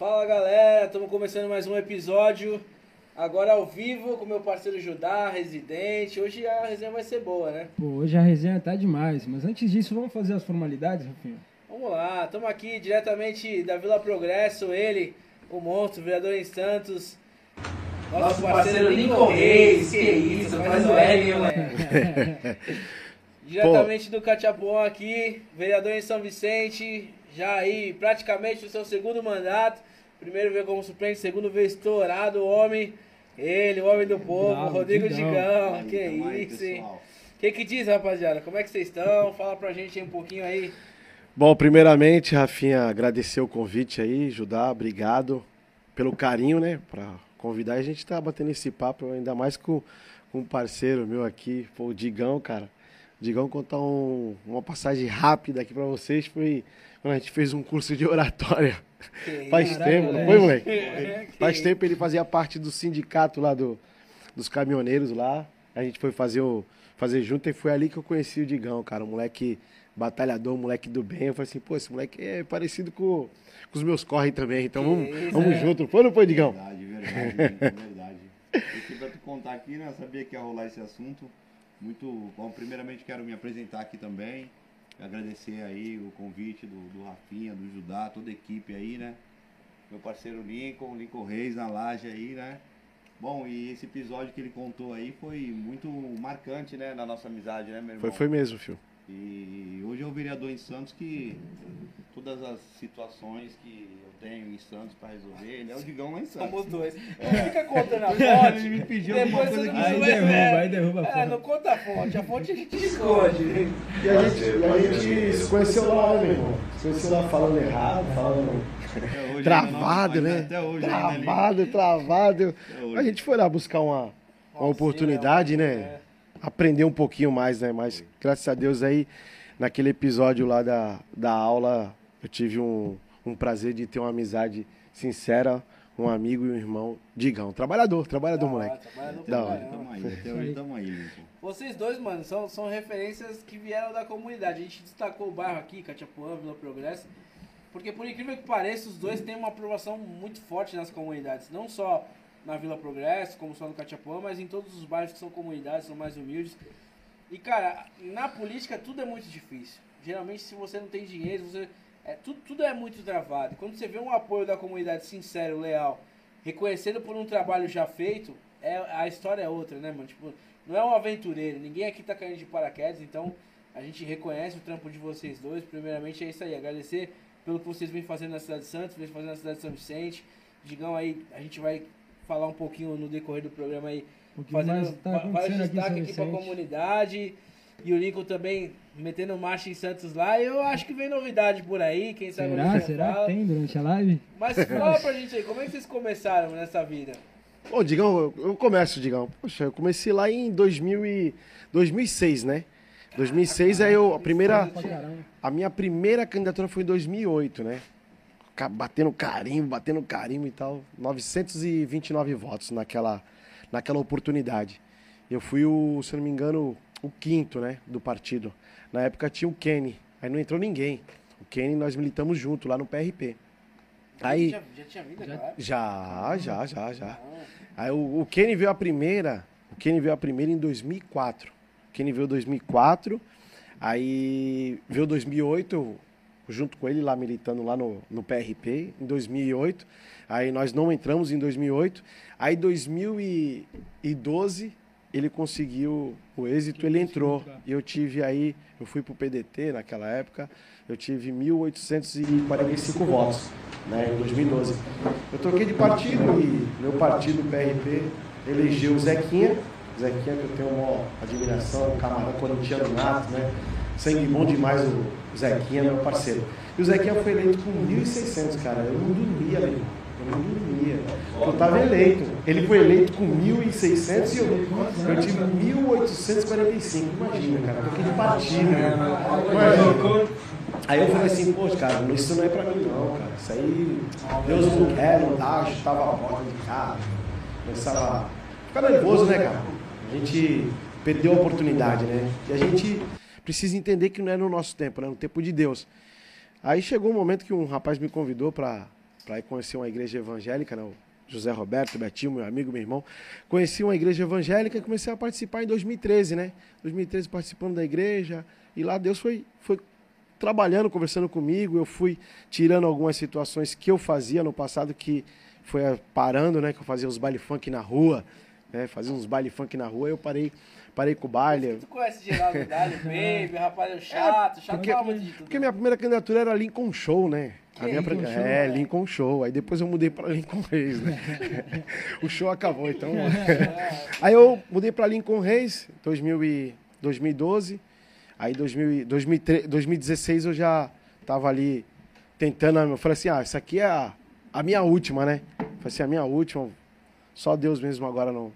Fala galera, estamos começando mais um episódio. Agora ao vivo com meu parceiro Judá, residente. Hoje a resenha vai ser boa, né? Pô, hoje a resenha tá demais, mas antes disso, vamos fazer as formalidades, Rafinha? Vamos lá, estamos aqui diretamente da Vila Progresso, ele, o monstro, vereador em Santos. Nosso, Nosso parceiro Lincoln Reis, que isso, faz o L, moleque. Diretamente do Catiapuã aqui, vereador em São Vicente, já aí praticamente no seu segundo mandato. Primeiro veio como suplente, segundo veio estourado o homem, ele, o homem do povo, Bravo, Rodrigo Digão. Digão. Aí, que aí, isso, hein? O que que diz, rapaziada? Como é que vocês estão? Fala pra gente aí um pouquinho aí. Bom, primeiramente, Rafinha, agradecer o convite aí, Judá, obrigado pelo carinho, né, pra convidar. A gente tá batendo esse papo, ainda mais com, com um parceiro meu aqui, pô, o Digão, cara. O Digão contar um- uma passagem rápida aqui pra vocês, foi quando a gente fez um curso de oratória. Faz Caraca, tempo, não foi, moleque? É, Faz tempo ele fazia parte do sindicato lá do, dos caminhoneiros lá. A gente foi fazer, o, fazer junto e foi ali que eu conheci o Digão, cara. Um moleque batalhador, um moleque do bem. Eu falei assim, pô, esse moleque é parecido com, com os meus corre também. Então vamos, isso, vamos é. junto. Foi ou não foi, Digão? Verdade, verdade, verdade. E pra tu contar aqui, né? eu Sabia que ia rolar esse assunto. Muito bom. Primeiramente quero me apresentar aqui também. Agradecer aí o convite do, do Rafinha, do Judá, toda a equipe aí, né? Meu parceiro Lincoln, Lincoln Reis na laje aí, né? Bom, e esse episódio que ele contou aí foi muito marcante, né? Na nossa amizade, né, meu irmão? Foi, foi mesmo, filho. E hoje é o vereador em Santos que todas as situações que eu tenho em Santos para resolver, ele é o Digão lá em Santos. Somos dois. Não fica contando a fonte. Ele me pediu depois alguma coisa que Aí vai derruba, ver. aí derruba a É, fonte. não conta a fonte. A fonte a gente esconde. E a gente, e a gente se conheceu lá, né, meu irmão? Se conheceu lá falando errado, falando Até hoje travado, ainda não- né? Até hoje ainda ali. Travado, travado. Até hoje. A gente foi lá buscar uma, uma oportunidade, né? É. aprender um pouquinho mais, né? Mas graças a Deus aí, naquele episódio lá da, da aula, eu tive um, um prazer de ter uma amizade sincera, um amigo e um irmão, Digão. Trabalhador, trabalhador, Da hora, moleque. trabalhador Da hora. Tamo aí, tamo aí. Vocês dois, mano, são, são referências que vieram da comunidade. A gente destacou o bairro aqui, Catiapuã, Vila Progresso, porque por incrível que pareça, os dois têm uma aprovação muito forte nas comunidades. Não só na Vila Progresso, como só no Catiapuã, mas em todos os bairros que são comunidades, são mais humildes. E, cara, na política tudo é muito difícil. Geralmente, se você não tem dinheiro, você... É, tudo, tudo é muito travado. Quando você vê um apoio da comunidade sincero, leal, reconhecido por um trabalho já feito, é, a história é outra, né, mano? Tipo, não é um aventureiro, ninguém aqui tá caindo de paraquedas, então a gente reconhece o trampo de vocês dois. Primeiramente é isso aí, agradecer pelo que vocês vêm fazendo na cidade de Santos, vêm fazendo na cidade de São Vicente. Digão aí, a gente vai falar um pouquinho no decorrer do programa aí, fazendo mais tá vários aqui destaques São aqui pra Vicente. comunidade. E o Lincoln também metendo marcha em Santos lá. Eu acho que vem novidade por aí, quem sabe Será? Será fala. que tem durante a live? Mas fala pra gente aí, como é que vocês começaram nessa vida? Ô, Digão, eu- começo, Digão. Poxa, eu comecei lá em 2000 e 2006, né? 2006 aí eu, a primeira, a minha primeira candidatura foi em 2008, né? Batendo carimbo, batendo carimbo e tal. 929 votos naquela, naquela oportunidade. Eu fui o, se não me engano, o quinto, né, do partido. Na época tinha o Kenny, aí não entrou ninguém. O Kenny nós militamos junto lá no PRP. Aí Já, já tinha Já- cara? já, já, já, já. Ah, Aí o, o Kenny veio a primeira, o Kenny veio a primeira em 2004. O Kenny veio em 2004, aí veio 2008, eu, junto com ele lá militando lá no, no PRP, em 2008. Aí nós não entramos em 2008. Aí 2012 ele conseguiu o êxito, ele entrou. E eu tive aí, eu fui pro PDT naquela época, eu tive 1.845 votos, né, em 2012. Eu troquei de partido e meu partido, o PRP, elegeu o Zequinha, Zequinha que eu tenho uma admiração, camarada corintiano nato, né? Sangue bom demais o Zequinha, meu parceiro. E o Zequinha foi eleito com 1.600, cara. Eu não dormia, meu irmão. Eu não dormia. Eu tava eleito. Ele foi eleito com 1.600 e eu, eu tive 1.845. Imagina, cara. Troquei de partido, né? Imagina. Aí eu falei assim, poxa, cara, isso não é pra mim não, cara. Isso aí, Deus não quer, não dá, chutava a porta de casa. Começava a ficar nervoso, né, cara? A gente perdeu a oportunidade, né? E a gente precisa entender que não é no nosso tempo, né? No tempo de Deus. Aí chegou um momento que um rapaz me convidou para conhecer uma igreja evangélica, né? O José Roberto, Betinho, meu amigo, meu irmão. Conheci uma igreja evangélica e comecei a participar em 2013, né? 2013 participando da igreja. E lá Deus foi, foi trabalhando, conversando comigo. Eu fui tirando algumas situações que eu fazia no passado que foi parando, né? Que eu fazia os baile funk na rua, né? Fazia uns baile funk na rua. Eu parei, parei com o baile. Tu conhece geral do Dali, Baby, rapaz chato, é, chato porque, muito Porque minha primeira candidatura era Lincoln Show, né? A minha Lincoln Show, é, né? Lincoln Show. Aí depois eu mudei para Lincoln Reis, né? o show acabou, então. Aí eu mudei para Lincoln Reis, 2000 e 2012. Aí 2000, 2003, 2016 eu já tava ali tentando. Eu falei assim: ah, isso aqui é a, a minha última, né? Falei assim: a minha última. Só Deus mesmo agora não,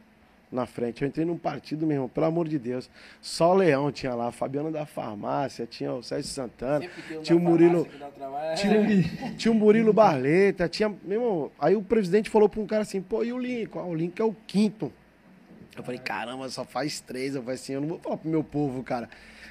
na frente. Eu entrei num partido, meu irmão, pelo amor de Deus. Só o Leão tinha lá, Fabiano da Farmácia, tinha o Sérgio Santana, tinha o Murilo. Tinha, tinha o Murilo Barleta, tinha. Meu irmão, aí o presidente falou para um cara assim, pô, e o Lincoln? Ah, o Lincoln é o quinto. Eu falei, caramba, só faz três. Eu falei assim, eu não vou falar pro meu povo, cara,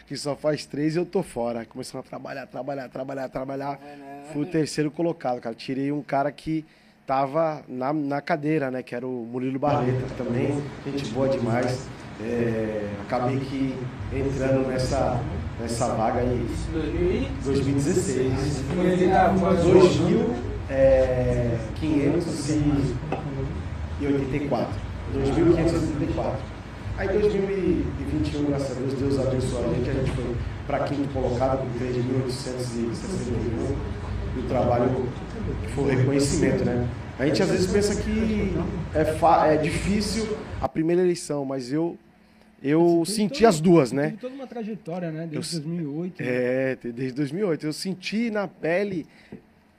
que só faz três e eu tô fora. Começando a trabalhar, trabalhar, trabalhar, trabalhar. Né? Fui o terceiro colocado, cara. Tirei um cara que tava na, na cadeira, né? Que era o Murilo Barleta também, gente boa demais. É, acabei que entrando nessa, nessa vaga aí. 2016. 2.584. 2.584. Aí 2021, graças a Deus, Deus abençoou a gente, a gente foi para quinto colocado, com 3.861. E o trabalho foi reconhecimento, né? A gente às vezes pensa que é, é difícil a primeira eleição, mas eu eu senti toda, as duas, né? Teve toda uma trajetória, né? Desde eu, 2008. Né? É, desde 2008. Eu senti na pele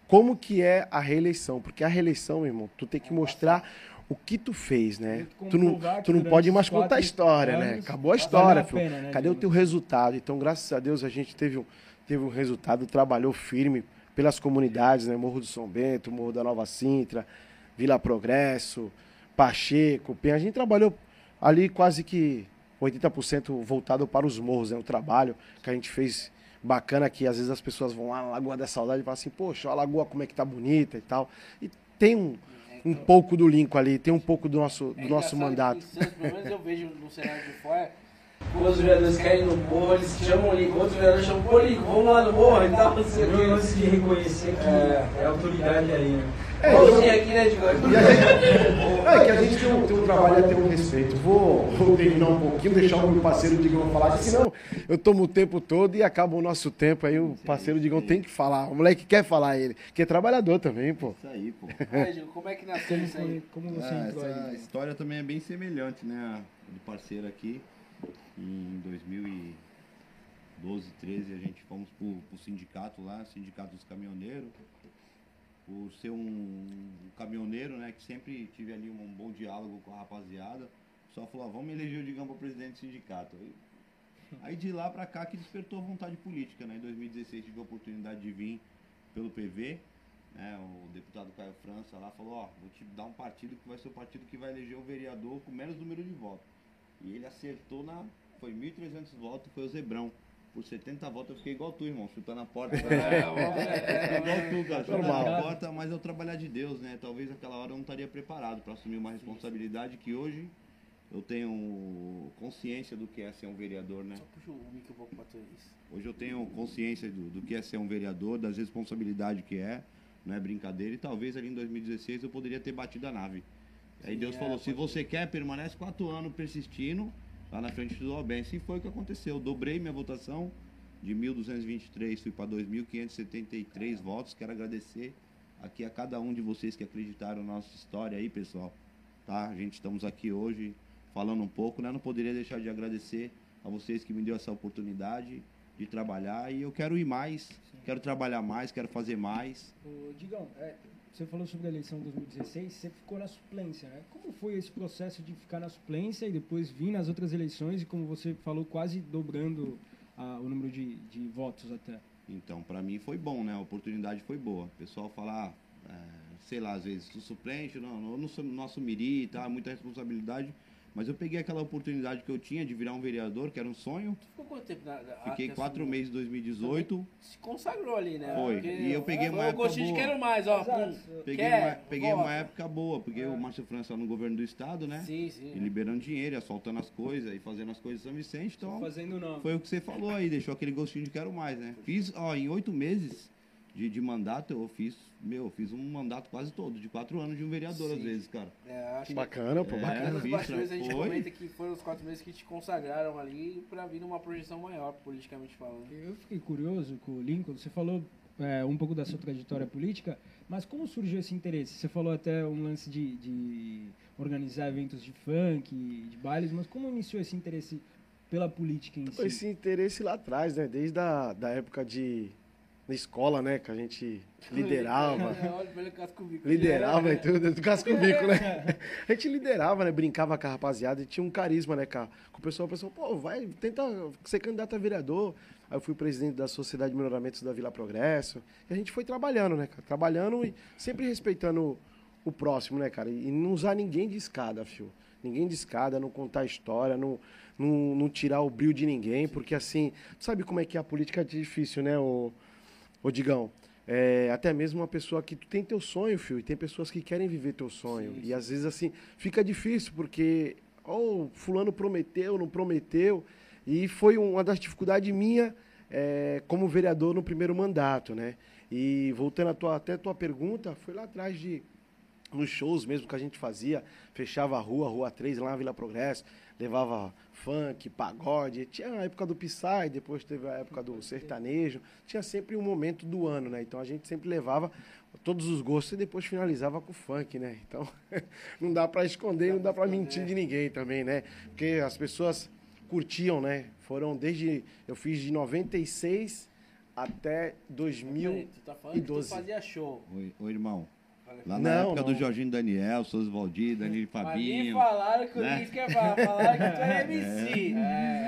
como que é a reeleição, porque a reeleição, meu irmão, tu tem que mostrar o que tu fez, né? Tu não, tu não pode mais contar a história, né? Acabou a história, a pena, né, Cadê o teu resultado? Então, graças a Deus, a gente teve um, teve um resultado, trabalhou firme, pelas comunidades, né? Morro do São Bento, Morro da Nova Sintra, Vila Progresso, Pacheco, Penha. A gente trabalhou ali quase que 80% voltado para os morros, né? O trabalho que a gente fez bacana que às vezes as pessoas vão lá na Lagoa da Saudade e falam assim, poxa, a lagoa como é que tá bonita e tal. E tem um, um pouco do Lincoln ali, tem um pouco do nosso, do é nosso mandato. Santos, pelo menos eu vejo no cenário de fora, os vereadores querem no morro, eles chamam o Lincoln, outros vereadores chamam, pô Lincoln, vamos lá no morro e tal, não sei o que. Reconhecer que é, é autoridade aí, né? É, eu, aqui, né, de É que a gente tem um, tem um trabalho a ter um respeito. Vou, vou terminar um pouquinho, deixar o meu parceiro Digão falar, senão eu tomo o tempo todo e acaba o nosso tempo. Aí o parceiro Digão tem que falar. O moleque quer falar ele, que é trabalhador também, pô. Isso aí, pô. como é que nasceu isso aí? Como você ah, entrou essa aí? história também é bem semelhante, né? Do parceiro aqui. Em 2012, 13, a gente fomos pro, pro sindicato lá, Sindicato dos Caminhoneiros por ser um, caminhoneiro, né, que sempre tive ali um bom diálogo com a rapaziada, só falou, ah, vamos eleger o Digão para presidente do sindicato. Aí de lá para cá que despertou vontade política, né? Em 2016 tive a oportunidade de vir pelo PV, né? O deputado Caio França lá falou, ó, vou te dar um partido que vai ser o partido que vai eleger o vereador com menos número de votos. E ele acertou na. Foi 1.300 votos, foi o Zebrão por 70 votos eu fiquei igual tu, irmão, chutando a porta. É, é, igual tu, cara, chutando a porta, mas é o trabalhar de Deus, né? Talvez naquela hora eu não estaria preparado para assumir uma responsabilidade que hoje eu tenho consciência do que é ser um vereador, né? Só puxa o mic um pouco pra tu isso. Hoje eu tenho consciência do, do que é ser um vereador, das responsabilidades que é, não é brincadeira, e talvez ali em 2016 eu poderia ter batido a nave. Aí Deus é, falou, se você quer, permanece quatro anos persistindo, lá na frente do bem. Assim foi o que aconteceu. Eu dobrei minha votação de 1.223, fui para 2.573 votos. Quero agradecer aqui a cada um de vocês que acreditaram na nossa história aí, pessoal. Tá? A gente estamos aqui hoje falando um pouco, né? Não poderia deixar de agradecer a vocês que me deu essa oportunidade de trabalhar e eu quero ir mais, Sim. quero trabalhar mais, quero fazer mais. Ô, Digão, é, você falou sobre a eleição de 2016, você ficou na suplência, né? Como foi esse processo de ficar na suplência e depois vir nas outras eleições e, como você falou, quase dobrando ah, o número de, de votos até? Então, para mim foi bom, né? A oportunidade foi boa. O pessoal falar, é, sei lá, às vezes, suplente, não, não, não assumiria e tá, muita responsabilidade. Mas eu peguei aquela oportunidade que eu tinha de virar um vereador, que era um sonho. Tu ficou quanto tempo na. na- Fiquei até quatro meses em 2018. Se consagrou ali, né? Foi. Porque E eu peguei uma foi o época gostinho de boa. quero mais, ó. Exato. Peguei, Quer? uma, peguei uma época boa, porque É. o Márcio França no governo do estado, né? Sim, sim. E liberando dinheiro, e asfaltando as coisas e fazendo as coisas em São Vicente. Então, Fazendo não. foi o que você falou aí, deixou aquele gostinho de quero mais, né? Fiz, ó, em oito meses de, de mandato, eu fiz, meu, eu fiz um mandato quase todo, de quatro anos de um vereador, às Sim. vezes, cara. É, acho que Bacana, pô, É. bacana. fiz, bastidores a gente Foi. comenta que foram os quatro meses que te consagraram ali pra vir numa projeção maior, politicamente falando. Eu fiquei curioso com o Lincoln. Você falou é, um pouco da sua trajetória política, mas como surgiu esse interesse? Você falou até um lance de, de organizar eventos de funk, de bailes, mas como iniciou esse interesse pela política em si? Esse interesse lá atrás, né? Desde a da época de na escola, né? Que a gente liderava. Bico. liderava e tudo, do casco bico, né? A gente liderava, né? Brincava com a rapaziada e tinha um carisma, né, cara? Com o pessoal, o pessoal, pô, vai, tenta ser candidato a vereador. Aí eu fui presidente da Sociedade de Melhoramentos da Vila Progresso. E a gente foi trabalhando, né, cara? Trabalhando e sempre respeitando o próximo, né, cara? E não usar ninguém de escada, fio. Ninguém de escada, não contar história, não, não, não tirar o brilho de ninguém, porque assim, sabe como é que é a política é difícil, né, o, Ô, Digão, é, até mesmo uma pessoa que tu tem teu sonho, filho, e tem pessoas que querem viver teu sonho. Sim, E às vezes, assim, fica difícil, porque, oh, fulano prometeu, não prometeu. E foi uma das dificuldades minha é, como vereador no primeiro mandato, né? E voltando a tua, até a tua pergunta, foi lá atrás de nos shows mesmo que a gente fazia, fechava a rua, Rua 3, lá na Vila Progresso, levava funk, pagode, tinha a época do Psy, depois teve a época do sertanejo, tinha sempre um momento do ano, né? Então a gente sempre levava todos os gostos e depois finalizava com o funk, né? Então não dá pra esconder, não dá pra mentir de ninguém também, né? Porque as pessoas curtiam, né? Foram desde eu fiz de 96 até 2000 Peraí, Tu tá falando que tu 2012. fazia show. Oi, oi, irmão. Lá Não, na época não. do Jorginho Daniel, Souza Valdir, Danilo Mas Fabinho. falaram que o né? Quer falar, falaram que tu é MC.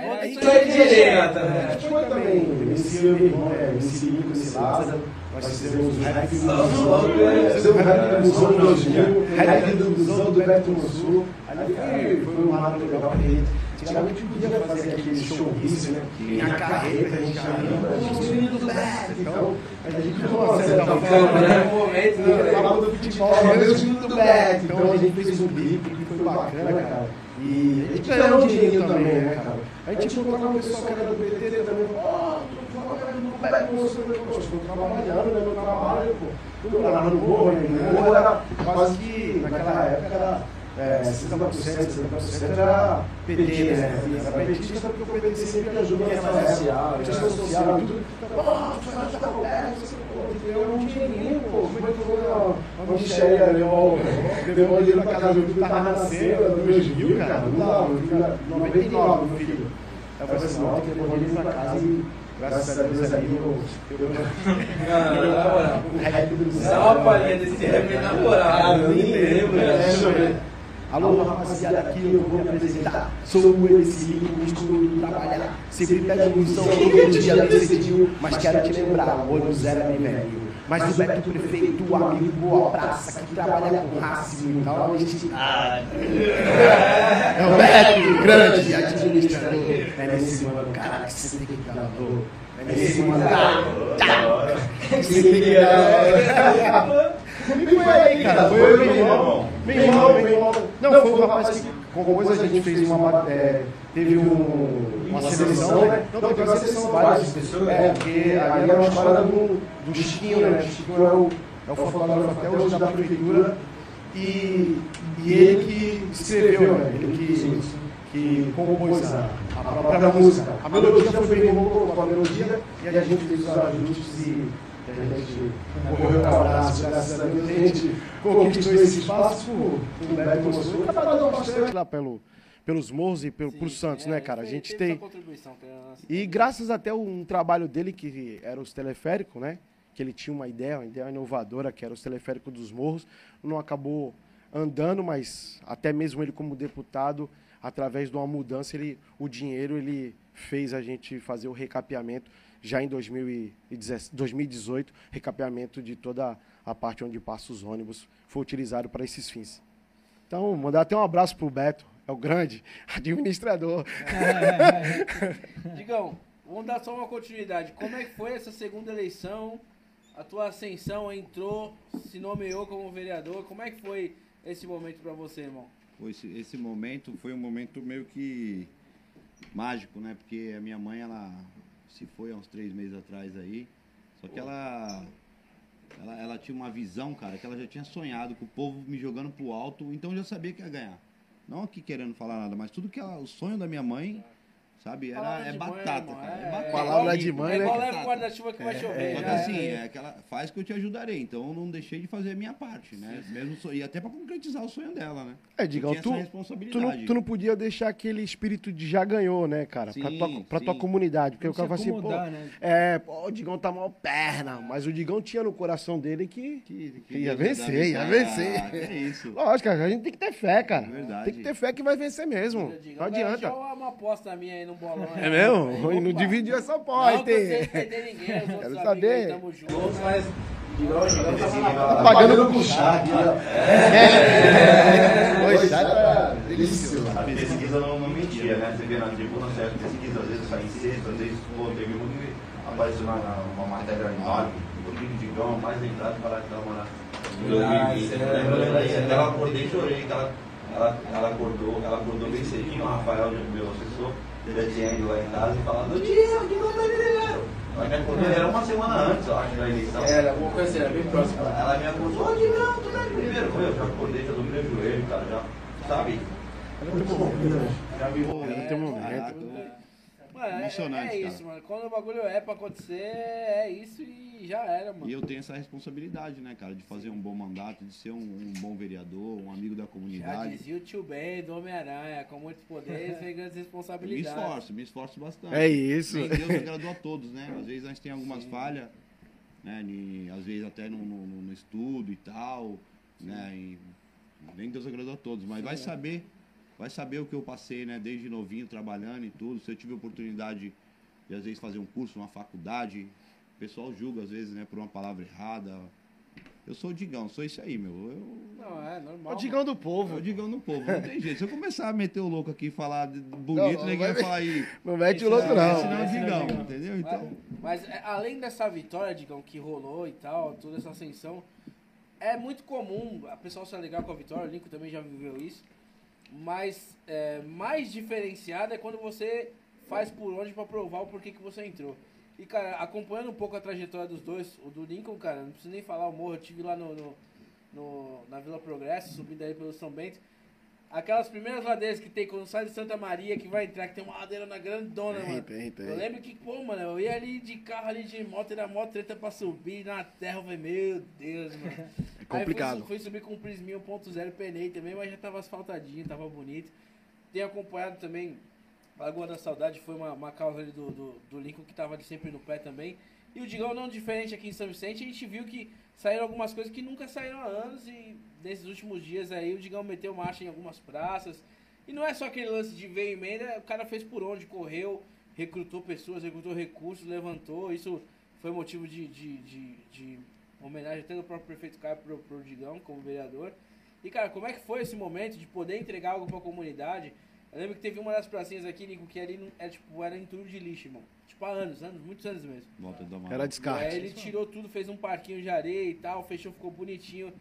É, Aí isso tu é direta, A né? gente foi também, MC e meu irmão, é, MC Nico, MC Lázaro, nós fizemos o rap fizemos o rap do 2000, rap do Busão do Beto Sul. Ali foi, foi um marco legal, porque antigamente não podia fazer aquele showbiz, né? Em a carreta, a gente já ia, os meninos do Beto, então a gente foi uma certa forma, né? falava do futebol, mas os meninos do Beto, então a gente fez um clipe que foi bacana, cara. E a gente ganhou um dinheirinho também, né, cara? A gente encontrava um pessoal que era do PT também, ó, estou trabalhando, né, meu trabalho, pô. Eu morava no morro, né, no morro era quase que, naquela época, era é, 60%, 70% era PT, né? Era petista porque o PT sempre ajudou nessa época, questão social e tudo. Ó, tu vai ajudar o pô, ganhou um dinheirinho, pô, como é que foi uma, uma micharia, levou, levou dinheiro pra casa, meu filho tava nascendo, era 2000, cara, não dá, meu filho era 99, meu filho. Aí eu falei assim, ó, tem que levar dinheiro pra casa e graças a Deus ali eu... eu Não, na moral. o do Dá uma palhinha desse rap na moral. Eu nem lembro, É, né? deixa eu ver. Alô, rapaziada, aqui eu vou me apresentar. Sou o MC, costumo trabalhar. Sempre pego missão todo dia bem cedinho. Mas quero te lembrar, o olho zero é velho. Mas o Beto Prefeito, amigo boa praça, que trabalha com racismo e tal, a gente... É o Beto, grande administrador. É nesse mano, cara, que você tem que dar valor. É nesse mano, cara, que você tem que dar valor. E foi aí, cara. Foi eu e meu irmão. Meu irmão, meu irmão. Não, foi um rapaz que compôs, a gente fez uma. é, teve um, uma seleção, né? Não, teve uma seleção várias pessoas. É, porque ali era uma história do, do Chiquinho, né? O Chiquinho é o, é o fotógrafo até hoje da prefeitura. E, e ele que escreveu, né? Ele que, que compôs a, a própria música. A melodia foi bem com a melodia e a gente fez os ajustes e a gente correu com abraço, graças a Deus, a gente conquistou esse espaço por o Beto mostrou. Trabalhou bastante lá pelo, pelos morros e pelo, por Santos, né, cara? A gente tem... E graças até um trabalho dele, que era os teleféricos, né? Que ele tinha uma ideia, uma ideia inovadora, que era os teleféricos dos morros. Não acabou andando, mas até mesmo ele como deputado, através de uma mudança, ele, o dinheiro ele fez a gente fazer o recapeamento já em 2010 2018, recapeamento de toda a parte onde passa os ônibus, foi utilizado para esses fins. Então, mandar até um abraço pro Beto. É o grande administrador. Digão, vamos dar só uma continuidade. Como é que foi essa segunda eleição? A tua ascensão entrou, se nomeou como vereador. Como é que foi esse momento para você, irmão? Esse, esse momento foi um momento meio que mágico, né? Porque a minha mãe, ela se foi há uns três meses atrás aí. Só que ela, ela, ela tinha uma visão, cara, que ela já tinha sonhado com o povo me jogando pro alto, então eu já sabia que ia ganhar. Não aqui querendo falar nada, mas tudo que ela, o sonho da minha mãe, sabe, era, é mãe, batata, irmão, cara. é- É, batata. Palavra de mãe, é né? igual Batata. leva o guarda-chuva que vai chover. Que já assim, é. é aquela, faz que eu te ajudarei, então eu não deixei de fazer a minha parte, né? Mesmo so- e até pra concretizar o sonho dela, né? É, Digão, tu, tu, não, tu não podia deixar aquele espírito de já ganhou, né, cara? pra Sim, tua, pra tua sim. comunidade. Porque Não o cara fala assim, pô, né? é, pô, o Digão tá mal perna. Mas o Digão tinha no coração dele que, Que, que ia Deus vencer, ia vencer. Ah, que é isso. Lógico, cara, a gente tem que ter fé, cara. É verdade. Tem que ter fé que vai vencer mesmo. Não adianta. uma aposta minha aí no bolão. É mesmo? Aí, E não dividiu essa ninguém, os outros Quero saber. tamo junto. mas na Tá pagando com chá. Poxa, tá delicioso. A pesquisa não, não mentia, né? Você vê na tribuna, você acha pesquisa, às vezes sai em sexta, às vezes, pô, teve um que apareceu na, na- uma matéria enorme, o Rodrigo Digão, mais lembrado para que tava na em 2020. Eu lembro, eu lembro aí, até ela acordei e chorei, que ela, ela, ela acordou, ela acordou bem cedinho, o Rafael, meu assessor, teve a tia indo lá em casa e falando, tia, o Digão tá vereador. Ela me acordou, era uma semana antes, eu acho, da eleição. Era alguma coisa assim, era bem próximo. Ela, ela me acordou, ô Digão, tu tá de primeiro. Eu já acordei, já dobrei o joelho, cara, já, sabe? Já vi Pô, Tem um momento. Mano, é- Emocionante, é, isso, cara. mano. Quando o bagulho é pra acontecer, é isso e já era, mano. E eu tenho essa responsabilidade, né, cara, de fazer um bom mandato, de ser um, um bom vereador, um amigo da Já comunidade. dizia o tio Ben do Homem-Aranha, com muitos poderes vem grandes Me responsabilidades. esforço, me esforço bastante. É isso. Deus agradou a todos, né? Às vezes a gente tem algumas falhas, né? ni- às vezes até no, no- no estudo e tal, né? E nem Deus agradou a todos, mas vai saber, vai saber o que eu passei, né? Desde novinho trabalhando e tudo. Se eu tive a oportunidade de às vezes fazer um curso, uma faculdade, o pessoal julga às vezes, né? Por uma palavra errada. Eu sou o Digão, sou isso aí, meu. Eu, Não, é É normal. o Digão do povo. Digão no povo, não tem jeito. Se eu começar a meter o louco aqui e falar bonito, Não, ninguém vai- falar aí. Não mete o louco, Esse não é o não. Digão, entendeu? Mas, Então. mas, é, além dessa vitória, Digão, que rolou e tal, toda essa ascensão, é muito comum a pessoa se alegrar com a vitória, o Lincoln também já viveu isso, mas é, mais diferenciado é quando você faz por onde pra provar o porquê que você entrou. E, cara, acompanhando um pouco a trajetória dos dois, o do Lincoln, cara, não preciso nem falar o morro, eu tive lá no, no, no- na Vila Progresso, subindo aí pelo São Bento, Aquelas primeiras ladeiras que tem quando sai de Santa Maria, que vai entrar, que tem uma ladeira na grandona, Tem, mano. tem, tem. Eu lembro que, pô, mano, eu ia ali de carro, ali de moto, era mó treta pra subir na terra, eu falei, meu Deus, mano. É complicado. Aí fui, fui subir com um Prisminha 1.0, penei também, mas já tava asfaltadinho, tava bonito. Tenho acompanhado também, Lagoa da Saudade foi uma, uma causa ali do, do, do Lincoln que tava ali sempre no pé também. E o Digão não diferente aqui em São Vicente, a gente viu que saíram algumas coisas que nunca saíram há anos e nesses últimos dias aí o Digão meteu marcha em algumas praças. E não é só aquele lance de ver emenda, o cara fez por onde, correu, recrutou pessoas, recrutou recursos, levantou. Isso foi motivo de, de, de, de homenagem até do próprio prefeito Caio pro, pro Digão como vereador. E cara, como é que foi esse momento de poder entregar algo pra comunidade? Eu lembro que teve uma das pracinhas aqui, Nico, que ali não- era, tipo, era entulho de lixo, irmão. Tipo, há anos, anos, muitos anos mesmo. Volta da Era E aí descarte. ele tirou tudo, fez um parquinho de areia e tal, fechou, ficou bonitinho.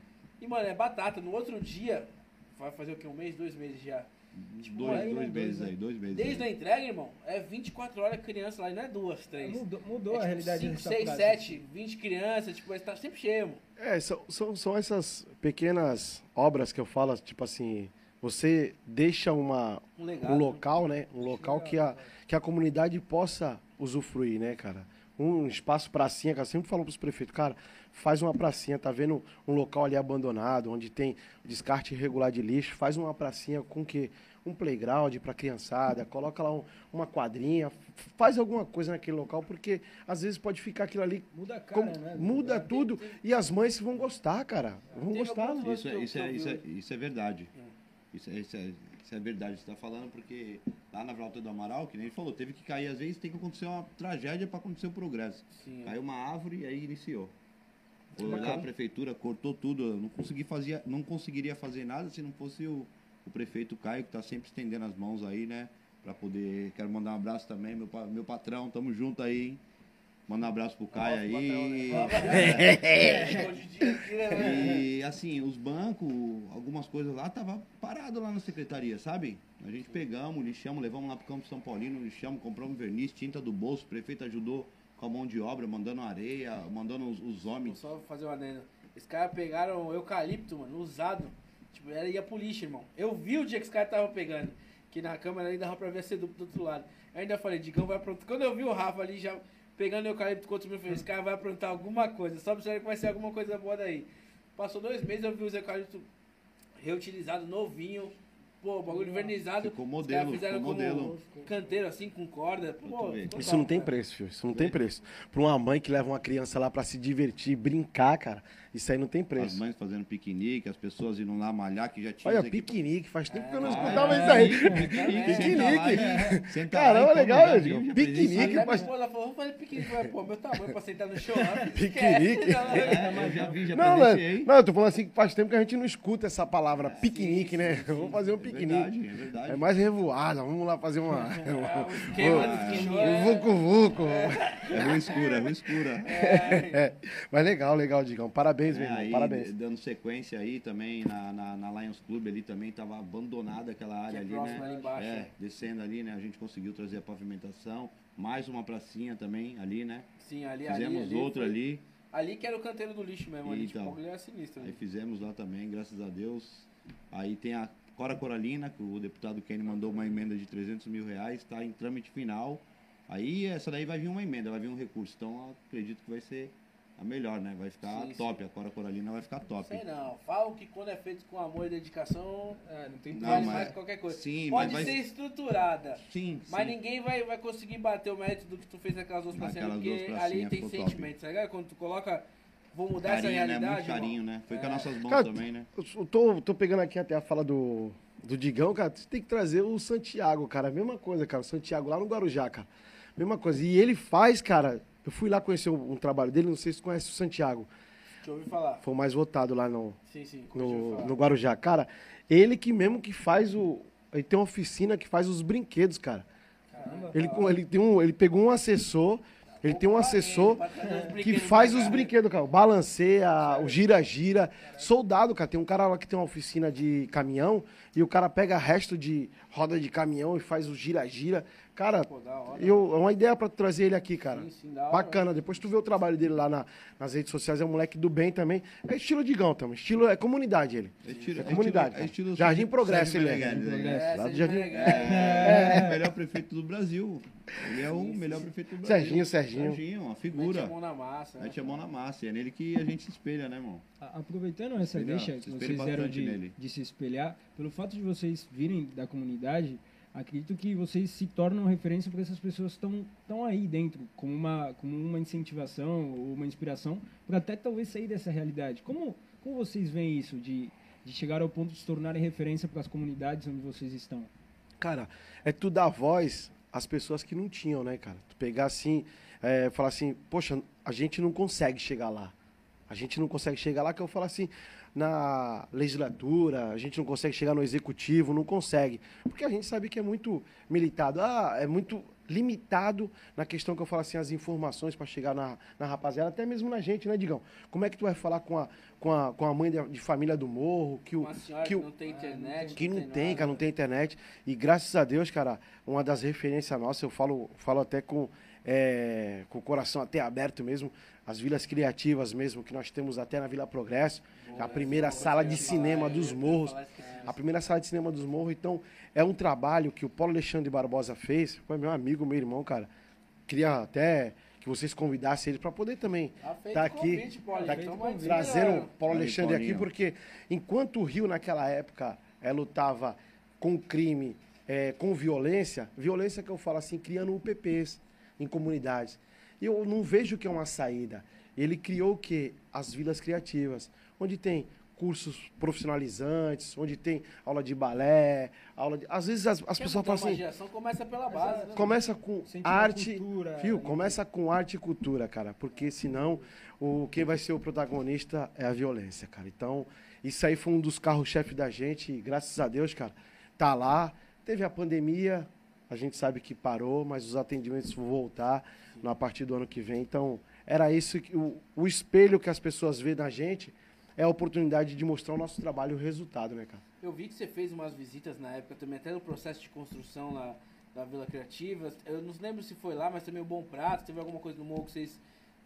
E, mano, é batata. No outro dia, vai fazer o quê? Um mês, dois meses já. Tipo, Dois, aí, dois né, meses dois, aí, dois meses. Desde a aí. entrega, irmão, é 24 horas criança lá, e não é duas, três. Mudou, mudou é, a tipo, realidade 5, dessa 6, praça. 7, 20 crianças, tipo, tá sempre cheio, irmão. É, são, são, são essas pequenas obras que eu falo, tipo assim, você deixa uma, Um legado. um local, né? Um local que a, que a comunidade possa usufruir, né, cara? Um espaço pracinha, que eu sempre falo pros prefeitos, cara, faz uma pracinha, tá vendo um local ali abandonado, onde tem descarte irregular de lixo, faz uma pracinha com que um playground para criançada, coloca lá um- uma quadrinha, faz alguma coisa naquele local, porque às vezes pode ficar aquilo ali Muda a cara, como- né? muda tudo e as mães vão gostar, cara. Vão Teve gostar. né? Isso é, isso, é, isso, é, vi. isso é verdade. É, isso, é, isso é verdade, você está falando, porque lá na Volta do Amaral, que nem ele falou, teve que cair, às vezes tem que acontecer uma tragédia para acontecer o progresso. Sim, é. Caiu uma árvore e aí iniciou. Foi lá a prefeitura, cortou tudo, eu não, consegui não conseguiria fazer nada se não fosse o, o prefeito Caio, que está sempre estendendo as mãos aí, né? Para poder. Quero mandar um abraço também, meu, meu patrão, tamo junto aí, hein? Manda um abraço pro Caio aí. Hoje em dia aqui, né, velho? E assim, os bancos, algumas coisas lá, tava parado lá na secretaria, sabe? A gente pegamos, lixamos, levamos lá pro campo São Paulino, lixamos, compramos verniz, tinta do bolso, o prefeito ajudou com a mão de obra, mandando areia, mandando os, os Vou homens. só fazer uma adendo. Os caras pegaram eucalipto, mano, usado. Tipo, era ia pro lixo, irmão. Eu vi o dia que os caras estavam pegando. Que na câmera ainda dava pra ver a ser do, outro lado. Eu ainda falei, Digão vai aprontar. Quando eu vi o Rafa ali já pegando eucalipto contra o meu filho, esse cara vai aprontar alguma coisa. Só observa que vai ser alguma coisa boa daí. Passou dois meses, eu vi os eucaliptos reutilizados, novinho. Pô, bagulho vernizado. Ficou modelo, fizeram ficou como modelo. canteiro, assim, com corda. Pô, Isso top, não tem cara. preço, filho. Isso não tem preço. Pra uma mãe que leva uma criança lá pra se divertir, brincar, cara, isso aí não tem As preço. mães fazendo piquenique, as pessoas indo lá malhar, que já tinha. Olha, piquenique, faz tempo que eu não É, escutava é, isso aí. Piquenique. Senta lá e- senta lá e Caramba, legal, já Piquenique, mas- esposa falou, vamos fazer piquenique. Eu falei, Pô, meu tamanho pra sentar no chão lá. Piquenique. esquece, É, mas já vi, já Não, né? não, eu tô falando assim que faz tempo que a gente não escuta essa palavra piquenique, né? Vamos fazer um É piquenique. verdade, é verdade. É mais revoada, vamos lá fazer uma. Ah, Um é. vucu-vucu. É rua escura, é rua escura. É, mas legal, legal, Digão. Parabéns, meu É, irmão. aí, Parabéns. dando sequência aí também na, na, na Lions Club ali também tava abandonada aquela área Que é ali, né? ali embaixo, é, é. descendo ali, né? A gente conseguiu trazer a pavimentação, mais uma pracinha também ali, né? Sim, ali, ali, Fizemos ali, outra foi- ali, Ali que era o canteiro do lixo mesmo, ali, Então. tipo, ele era sinistro. aí ali. fizemos lá também, graças a Deus. Aí tem a Cora Coralina, que o deputado Kenny mandou uma emenda de 300 mil reais, está em trâmite final. Aí essa daí vai vir uma emenda, vai vir um recurso. Então eu acredito que vai ser a melhor, né? Vai ficar Sim, top, a Cora Coralina vai ficar top. Sei não, falam que quando é feito com amor e dedicação, É, não tem Não, vale mas- mais que qualquer coisa. Sim, Pode mas ser vai- estruturada, Sim, mas sim. ninguém vai, vai conseguir bater o mérito do que tu fez naquelas duas duas porque ali tem ficou top. sentimento, tá ligado? Quando tu coloca, vou mudar Carinho, essa né? realidade, Muito carinho, né? Foi com É. as nossas mãos Cara, também, né? Eu tô, tô pegando aqui até a fala do, do Digão, cara. Você tem que trazer o Santiago, cara. Mesma coisa, cara. O Santiago lá no Guarujá, cara. Mesma coisa. E ele faz, cara. Eu fui lá conhecer um, um trabalho dele, não sei se você conhece o Santiago. Deixa eu ouvir falar. Foi o mais votado lá no, Sim, sim, no, no Guarujá. Cara, ele que mesmo que faz o. Ele tem uma oficina que faz os brinquedos, cara. Caramba, Ele, hora. ele, tem um, ele pegou um assessor. Ele tem um assessor que faz os brinquedos, cara. O balanceia, o gira-gira. Soldado, cara. Tem um cara lá que tem uma oficina de caminhão e o cara pega resto de roda de caminhão e faz o gira-gira. Cara, Pô, da hora. eu, é uma ideia pra trazer ele aqui, cara. Sim, sim. Bacana. Depois tu vê o trabalho dele lá na- nas redes sociais. É um moleque do bem também. É estilo Digão também. Estilo é comunidade ele. É estilo, É comunidade, É estilo, Jardim Sérgio- Progresso, Sérgio ele é. Meneghel, né? É, Jardim-. É, o melhor prefeito do Brasil. Ele é o melhor prefeito do Brasil. Serginho, Serginho. Serginho, uma Mete figura. a mão na massa. né? Mete a mão na massa. E é nele que a gente se espelha, né, irmão? Aproveitando essa deixa que vocês deram bastante de, de se espelhar, pelo fato de vocês virem da comunidade, acredito que vocês se tornam referência para essas pessoas estão estão aí dentro, como uma, como uma incentivação ou uma inspiração, para até talvez sair dessa realidade. Como, como vocês veem isso, de, de chegar ao ponto de se tornarem referência para as comunidades onde vocês estão? Cara, é tu dar voz às pessoas que não tinham, né, cara? Tu pegar assim, é, falar assim, poxa, a gente não consegue chegar lá. A gente não consegue chegar lá, que eu falo assim, na legislatura, a gente não consegue chegar no executivo, não consegue. Porque a gente sabe que é muito militado, ah, é muito limitado na questão que eu falo assim, as informações para chegar na, na rapaziada, até mesmo na gente, né, Digão? Como é que tu vai falar com a, com a, com a mãe de, de família do morro, que o, que que, o, não tem internet. que não tem, nada. cara, não tem internet. E graças a Deus, cara, uma das referências nossas, eu falo, falo até com, é, com o coração até aberto mesmo, as vilas criativas mesmo, que nós temos até na Vila Progresso, a primeira sala de cinema dos morros, a primeira sala de cinema dos morros. Então, é um trabalho que o Paulo Alexandre Barbosa fez, foi meu amigo, meu irmão, cara. Queria até que vocês convidassem ele para poder também Tá feito tá aqui, Paulo. tá aqui trazendo o Paulo Alexandre aqui, porque enquanto o Rio naquela época é, lutava com crime, é, com violência, violência que eu falo assim, criando UPPs em comunidades. E eu não vejo que é uma saída. Ele criou o quê? As vilas criativas, onde tem cursos profissionalizantes, onde tem aula de balé, aula de... Às vezes as, as pessoas falam assim, geração, começa pela base, né? começa com a arte, cultura, viu? Começa com arte e cultura, cara, porque senão o quem vai ser o protagonista é a violência, cara. Então, Isso aí foi um dos carros-chefe da gente, e graças a Deus, cara, tá lá. Teve a pandemia, a gente sabe que parou, mas os atendimentos vão voltar a partir do ano que vem. Então, era isso que o, o espelho que as pessoas vêem na gente é a oportunidade de mostrar o nosso trabalho e o resultado, né, cara? Eu vi que você fez umas visitas na época também, até no processo de construção lá da Vila Criativa. Eu não lembro se foi lá, mas também o Bom Prato, teve alguma coisa no morro que vocês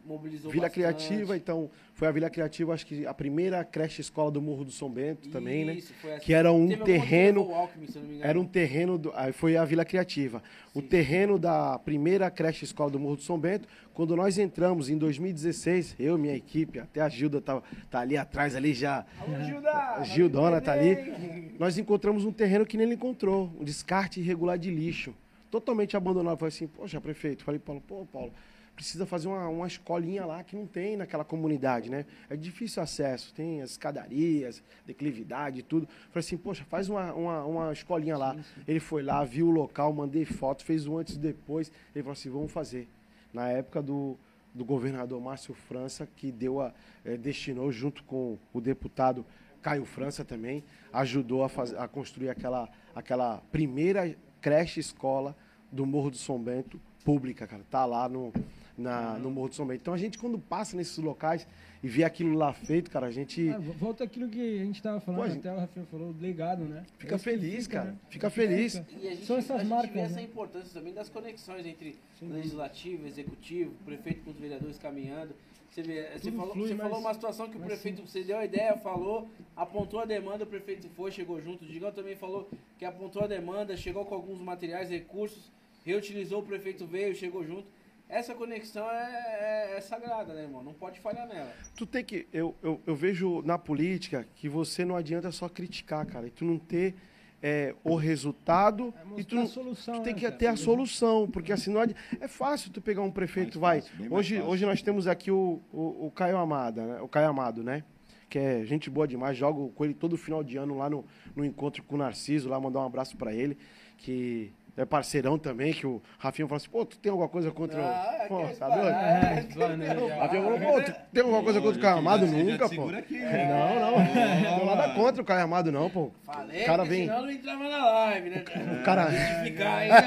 mobilizou Vila bastante. Criativa, então, foi a Vila Criativa, acho que a primeira creche escola do Morro do São Bento também, né? Isso, foi essa. Que era um Teve terreno, o Alckmin, era um terreno, do, aí foi a Vila Criativa. O Sim. terreno da primeira creche escola do Morro do São Bento, quando nós entramos em 2016, eu e minha equipe, até a Gilda tá, tá ali atrás, ali já, Alô, Gilda! a Gildona tá ali. Nós encontramos um terreno que nem ele encontrou, um descarte irregular de lixo, totalmente abandonado. Eu falei assim, poxa, prefeito, falei, Paulo, pô, Paulo, precisa fazer uma, uma escolinha lá que não tem naquela comunidade, né? É difícil acesso, tem as escadarias, declividade e tudo. Falei assim, poxa, faz uma, uma, uma escolinha lá. Ele foi lá, viu o local, mandei foto, fez um antes e depois. Ele falou assim, vamos fazer. Na época do, do governador Márcio França, que deu a, eh, destinou junto com o deputado Caio França também, ajudou a, faz, a construir aquela, aquela primeira creche escola do Morro do São Bento, pública, cara. Tá lá no, na, no Morro do São Bento. Então a gente, quando passa nesses locais e vê aquilo lá feito, cara, a gente Ah, volta aquilo que a gente tava falando, Pô, a gente- até o Rafael falou, legado, né? fica É feliz, fica, cara. né? Fica feliz. E a gente, São essas a gente marcas, vê essa né? importância também das conexões entre Sim. legislativo, executivo, prefeito com os vereadores caminhando. Você, vê, você falou, flui você mais- falou uma situação que o prefeito, você deu a ideia, falou, apontou a demanda, o prefeito foi, chegou junto. O Digão também falou que apontou a demanda, chegou com alguns materiais, recursos, reutilizou, o prefeito veio, chegou junto. Essa conexão é, é- é sagrada, né, irmão? Não pode falhar nela. Tu tem que. Eu, eu, eu vejo na política que você não adianta só criticar, cara. E tu não ter é, o resultado É e tu, solução, tu tem né, que cara? ter a solução. Porque assim, não adi- é fácil tu pegar um prefeito, Mais vai. fácil, Hoje, hoje nós temos aqui o, o, o Caio Amada, né? O Caio Amado, né? Que é gente boa demais. Jogo com ele todo final de ano lá no, no encontro com o Narciso, lá mandar um abraço pra ele. Que é parceirão também, que o Rafinha falou assim, pô, tu tem alguma coisa contra Ah, o. Pô, que tá doido? É, planeja. Rafinha falou, pô, tu tem alguma coisa contra o Caio te Nunca, pô. aqui. Não, não. Não tenho nada contra o Caio Amado, não, pô. Falei, O cara vem. senão não entrava na live, né? O cara. Aí, né?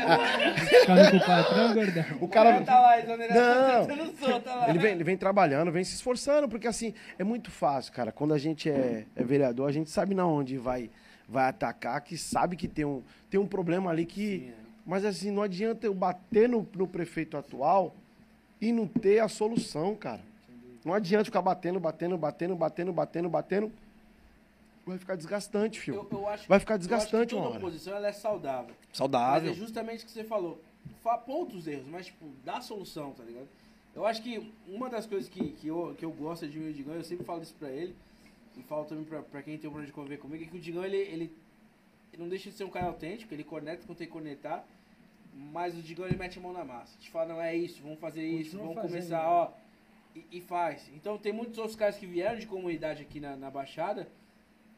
O cara. tá lá, Não. não sou, tá lá. Ele vem, ele vem trabalhando, vem se esforçando, porque assim, é muito fácil, cara. Quando a gente é, é vereador, a gente sabe na onde vai, vai atacar, que sabe que tem um, tem um problema ali que. Sim, é. Mas assim, não adianta eu bater no, no prefeito atual e não ter a solução, cara. Não adianta ficar batendo, batendo, batendo, batendo, batendo, batendo. Vai ficar desgastante, filho. Eu, eu acho, Vai ficar desgastante toda hora. oposição ela é saudável. Mas Saudável. é justamente o que você falou. Fa- Ponta os erros, mas tipo, dá solução, tá ligado? Eu acho que uma das coisas que, que, eu, que eu gosto de o Digão, eu sempre falo isso pra ele, e falo também pra, pra quem tem o problema de conviver comigo, é que o Digão, ele, ele, ele não deixa de ser um cara autêntico, ele conecta quando tem que conectar, mas o Digão, ele mete a mão na massa. Te fala, não é isso, vamos fazer isso, Continua vamos fazendo, começar, né? ó, e, e faz. Então tem muitos outros caras que vieram de comunidade aqui na, na Baixada,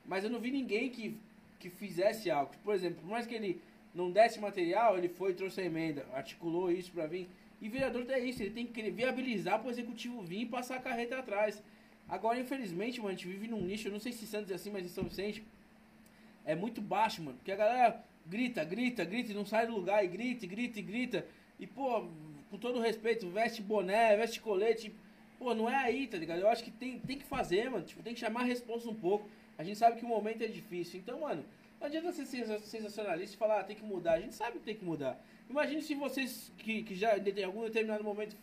mas eu não vi ninguém que, que fizesse algo. Por exemplo, por mais que ele não desse material, ele foi e trouxe a emenda, articulou isso pra vir. E vereador é isso, ele tem que viabilizar pro executivo vir e passar a carreta atrás. Agora, infelizmente, mano, a gente vive num nicho, eu não sei se Santos é assim, mas em São Vicente é muito baixo, mano. Porque a galera grita, grita, grita e não sai do lugar, e grita, e grita, e grita. E, pô, com todo respeito, veste boné, veste colete. Pô, não é aí, tá ligado? Eu acho que tem, tem que fazer, mano. Tipo, tem que chamar a responsa um pouco. A gente sabe que o momento é difícil. Então, mano, não adianta ser sensa- sensacionalista e falar, ah, tem que mudar. A gente sabe que tem que mudar. Imagine se vocês que, que já em algum determinado momento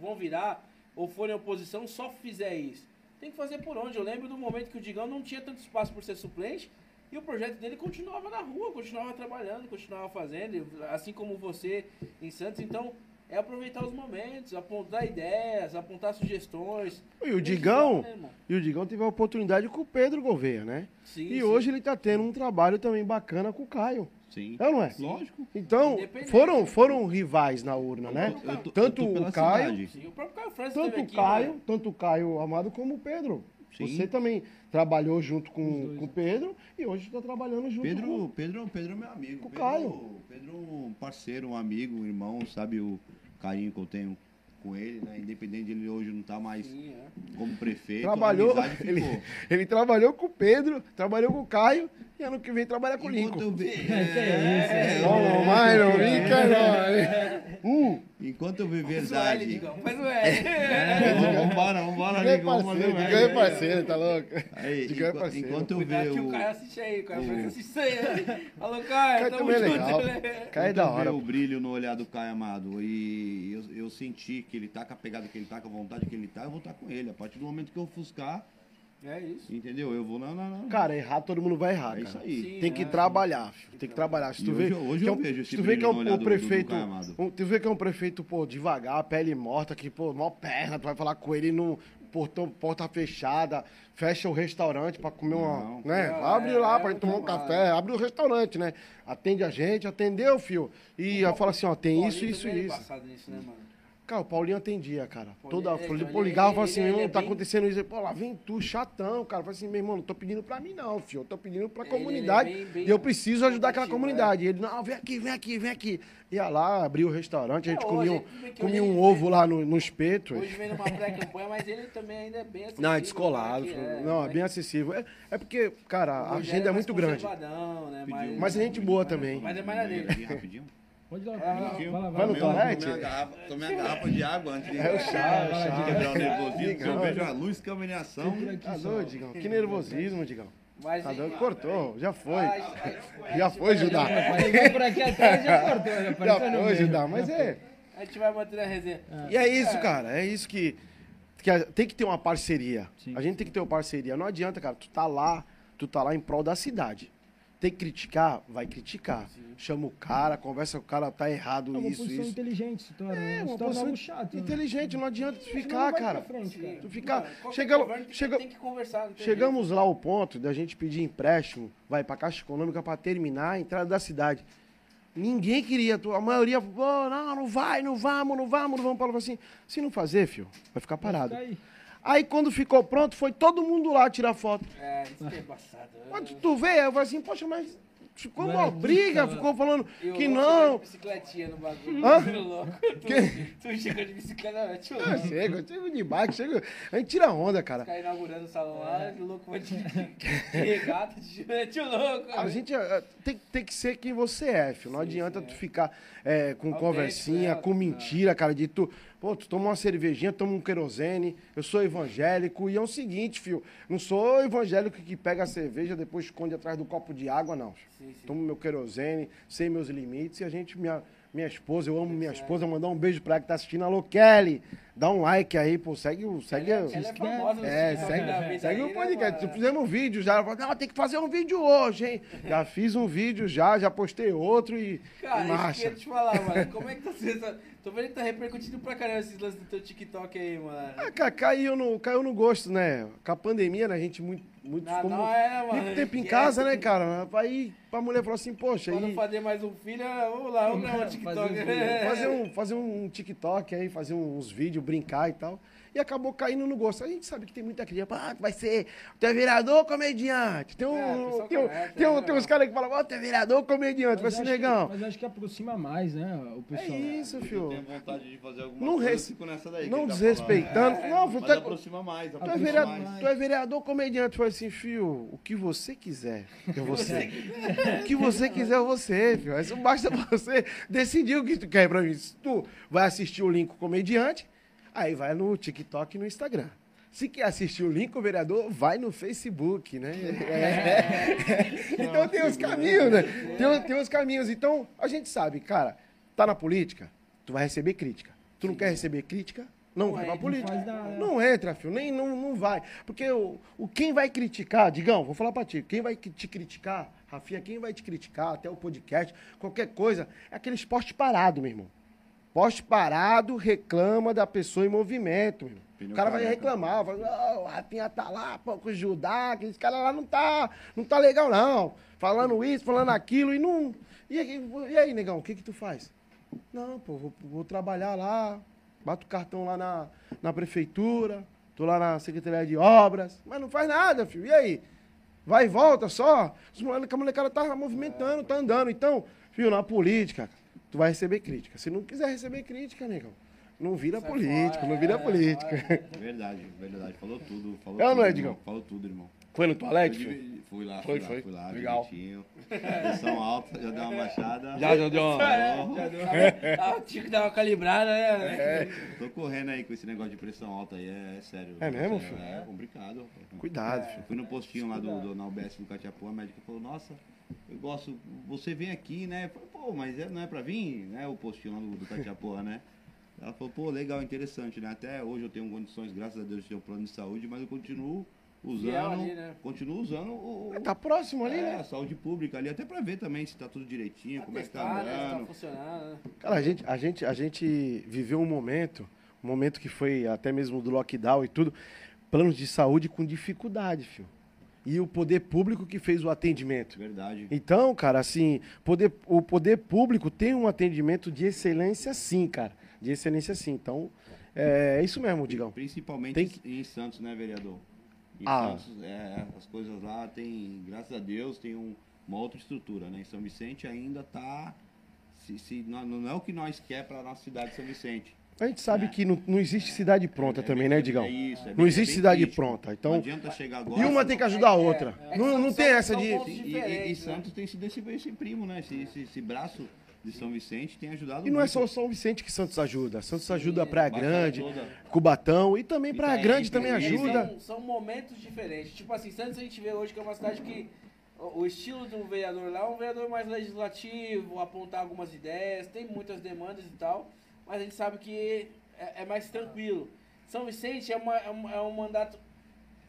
vão virar ou forem oposição só fizer isso. Tem que fazer por onde. Eu lembro do momento que o Digão não tinha tanto espaço por ser suplente e o projeto dele continuava na rua, continuava trabalhando, continuava fazendo, assim como você em Santos. Então, é aproveitar os momentos, apontar ideias, apontar sugestões. E o Digão, né, e o Digão teve a oportunidade com o Pedro Gouveia, né? Sim, E sim. hoje ele tá tendo um trabalho também bacana com o Caio. Sim. É ou não é? Lógico. Então, foram, foram rivais na urna, né? Eu tô- eu Tanto tô pela o Caio. Sim, o próprio Caio tanto o Caio, né? tanto o Caio Amado como o Pedro. Sim. Você também trabalhou junto com, com o? Pedro e hoje está trabalhando junto Pedro, com Pedro, Pedro é meu amigo. O Pedro, Caio. Pedro é um parceiro, um amigo, um irmão, sabe o carinho que eu tenho com ele, né? Independente de ele hoje não estar mais Sim, é. como prefeito. Trabalhou, ele, ele trabalhou com o Pedro, trabalhou com o Caio e ano que vem trabalha com o Enquanto Lincoln. eu ve- que é isso, Não, mas não brinca não. Uh, Enquanto eu ver Faz o L, verdade. Faz o L. É, vamos- Vambora, vambora, é Ligão, vamos fazer o é L. parceiro, tá louco? Aí, é enqu- parceiro. enquanto eu Cuidado ver que o o. Caio assiste aí, o falou que assiste aí. né? Alô, Caio, Caio tamo é junto. né? Caio é da eu hora. o brilho no olhar do Caio Amado e eu, eu senti que ele tá com a pegada que ele tá, com a vontade que ele tá, eu vou estar com ele. A partir do momento que eu ofuscar, É isso. entendeu? Eu vou, não, não, não. Cara, errar todo mundo vai errar, é cara. isso aí. Sim, Tem que é. trabalhar, filho. tem que trabalhar. Se E tu hoje vê, eu- hoje que é eu um- vejo esse se tu vê que é brilho um, no olhar o do- do- prefeito, um- tu vê que é um prefeito, pô, devagar, pele morta, que, pô, mó perna, tu vai falar com ele no portão, porta fechada, fecha o restaurante pra comer uma, Não. né? Não, abre é- lá é pra gente tomar um café, abre o restaurante, né? Atende a gente, atendeu, filho. E aí fala assim, ó, tem isso, Paulinho isso também e é isso. nisso, né, mano? Cara, o Paulinho atendia, cara. Toda, é, ele, então pô, ligava e falava assim, é irmão, tá bem- acontecendo isso. Pô, lá vem tu, chatão, cara. Fala assim, meu irmão, não tô pedindo pra mim não, filho. Eu tô pedindo pra Ele- ele é comunidade. bem- bem e eu preciso ajudar aquela combativo, comunidade. E ele, não, vem aqui, vem aqui, vem aqui. Ia lá, abriu o restaurante, a gente É, comia, um, comia um ovo lá no, no espeto. Hoje vem numa pré-campanha, mas ele também ainda é bem acessível. Não, é descolado. né, é, não, é bem acessível. É, é porque, cara, a agenda é muito grande. Né, mais, Mas é gente boa também. Mas é mais dele. Rapidinho. Pode ir lá, Ah, vai lá, no Tomei- toalete? Tomei a garrafa, tomei a garrafa de água antes de É o chá, é o chá. quebrar o nervosismo. Se eu Digão. vejo a luz, câmera em ação. Tá doido, Digão? Que nervosismo, Digão. Mas, Tá doido? Cortou, já foi. ai, ai, Já foi, Judá. Por aqui atrás já cortou, já Já foi. Judá, mas é. A gente vai manter a resenha. E é isso, cara. É isso que, que a- tem que ter uma parceria. Sim. A gente tem que ter uma parceria. Não adianta, cara. Tu tá lá, tu tá lá em prol da cidade. Tem que criticar, vai criticar. Chama o cara, conversa com o cara, tá errado É isso, isso. inteligente, se torna, É, uma posição algo chato. né? inteligente. Não adianta tu ficar, não vai cara. frente, cara. Tu ficar. Qualquer Chega, chega, tem que conversar. não Chegamos lá ao ponto da gente pedir empréstimo, vai pra Caixa Econômica pra terminar a entrada da cidade. Ninguém queria, a maioria, falou, não, não vai, não vamos, não vamos, não vamos. Paulo falou assim, se não fazer, filho, vai ficar parado. Fica aí. Aí quando ficou pronto, foi todo mundo lá tirar foto. É, isso que é embaçado. Quando tu vê, eu falei assim, poxa, mas ficou Não uma briga, ficou falando E o que não. de bicicletinha no bagulho. Hã? Tu louco. Tu, tu chegou de bicicleta, né? tio. Eu chego, eu chego de bike, chego, a gente tira onda, cara. Ficar inaugurando o salão lá, o louco vai de, de, regata, de tio louco. A gente eh, tem, tem que ser quem você é, filho. Não adianta tu ficar eh, com Autêntico, conversinha, né? com mentira, cara, de tu. Pô, tu toma uma cervejinha, toma um querosene, eu sou evangélico, e é o seguinte, filho, não sou evangélico que pega a cerveja, depois esconde atrás do copo de água, não. Sim, sim. Tomo meu querosene, sei meus limites, e a gente, minha, minha esposa, eu amo minha esposa, mandar um beijo pra ela que tá assistindo. Alô, Kelly, dá um like aí, pô, segue o. Segue, Ela, o- ela é famosa é, segue, segue o né, podcast. mano? Fizemos um vídeo já. Ela falou, não, tem que fazer um vídeo hoje, hein? Já fiz um vídeo já, já postei outro e. Cara, e eu marcha. ia te falar, mano. Como é que tá sendo. Tô vendo que tá repercutindo pra caramba esses lances do teu TikTok aí, mano. Ah, cara, caiu no, caiu no gosto, né? Com a pandemia, né? A gente muito. Muito Não, ficou não muito, é, mano. muito tempo em Esquece. casa, né, cara? Aí a mulher falou assim, poxa, Quando aí. fazer mais um filho, vamos lá, vamos gravar um TikTok. Fazer um vídeo. fazer um, fazer um TikTok aí, fazer uns vídeos, brincar e tal. E acabou caindo no gosto. A gente sabe que tem muita crítica. Ah, tu vai ser. Tu é vereador ou comediante? Tem, um, É, o pessoal tem, um- conhece, tem, um- né, tem uns caras que falam, ó, tu é vereador ou comediante? Vai Mas ser acho que- negão. Mas acho que aproxima mais, né, o É pessoal. isso, Eu filho. tenho vontade de fazer alguma Não coisa, res- nessa daí. Não tá desrespeitando. falando. Não, Mas tu é, aproxima mais, tu é aproxima vereador, mais. tu é vereador comediante. Foi assim, fio, o que você quiser. É você. o que você quiser é você, filho. Isso basta você decidir o que tu quer pra mim. Se tu vai assistir o Link Comediante, aí vai no TikTok e no Instagram. Se quer assistir o Link o Vereador, vai no Facebook, né? É. Então tem os caminhos, né? Tem, os- tem os caminhos. Então, a gente sabe, cara, tá na política, tu vai receber crítica. Tu não quer receber crítica? Não, vai pra entra, política. faz nada, né? Não entra, filho. Nem, não, não vai. Porque o, o, quem vai criticar, Digão, vou falar pra ti, quem vai te criticar, Rafinha, quem vai te criticar, até o podcast, qualquer coisa, é aquele esporte parado, meu irmão. Poste parado reclama da pessoa em movimento, meu. O cara vai reclamar, vai, "Ah, o Rafinha tá lá, pô, com o Judá, aquele cara lá não tá, não tá legal, não. Falando isso, falando aquilo, e não. E, aí- e aí, negão, o que que tu faz? Não, pô, vou, vou trabalhar lá, bato o cartão lá na, na prefeitura, tô lá na Secretaria de Obras, mas não faz nada, filho. E aí? Vai e volta só. Os moleque- A molecada tá movimentando, tá andando. Então, filho, na política, tu vai receber crítica. Se não quiser receber crítica, negão, não vira Sai político, fora, não vira é, político. fora. Verdade, verdade. Falou tudo. Falou É ou tudo, não é. Digão? Falou tudo, irmão. Foi no toalete, Fui, fui lá, Foi, fui, foi. lá, fui lá, Legal. direitinho. Pressão alta, já deu uma baixada. Já, já deu uma... Ah, tinha que dar uma calibrada, né? É, Tô correndo aí com esse negócio de pressão alta aí, é, é sério. É mesmo, sério, filho? É complicado. cuidado, filho. Fui no postinho lá do, do, na UBS do Catiapó, a médica falou, nossa, eu gosto, você vem aqui, né? Eu falei, pô, mas é- não é pra vir, né? O postinho lá do, do Catiapó, né? Ela falou, pô, legal, interessante, né? Até hoje eu tenho condições, graças a Deus, de ter um plano de saúde, mas eu continuo usando, ali, né? continuo usando o, o- Tá próximo ali, é, né? a saúde pública ali, até pra ver também se tá tudo direitinho, como é que tá né? Se tá andando. funcionando, né? Cara, a gente, a gente, a gente viveu um momento, um momento que foi até mesmo do lockdown e tudo, planos de saúde com dificuldade, filho. E o poder público que fez o atendimento. Verdade. Então, cara, assim, poder, o poder público tem um atendimento de excelência sim, cara. De excelência sim. Então, é, é isso mesmo, Digão. Principalmente Tem em Santos, né, vereador? Em Ah. Santos, é, as coisas lá tem, graças a Deus, tem um- uma outra estrutura, né? Em São Vicente ainda tá. Se, se, não, não é o que nós quer para nossa cidade de São Vicente. A gente sabe É. que não, não existe cidade pronta É também, bem- né, Digão? É isso, é bem- não é existe cidade crítico. pronta. Não Então, adianta chegar agora. e uma tem que ajudar a outra. É, é não, não são- tem essa são de. E, e- e né? Santos tem sido esse, esse primo, né? Esse, esse, esse braço de São Vicente tem ajudado E não é muito. só o São Vicente que Santos ajuda. Santos ajuda a Praia Grande, toda. Cubatão e também Praia Itaém, Grande também ajuda. São, são momentos diferentes. Tipo assim, Santos a gente vê hoje que é uma cidade que o, o estilo do vereador lá é um vereador mais legislativo, apontar algumas ideias, tem muitas demandas e tal, mas a gente sabe que é, é mais tranquilo. São Vicente é, uma, é, um, é um mandato.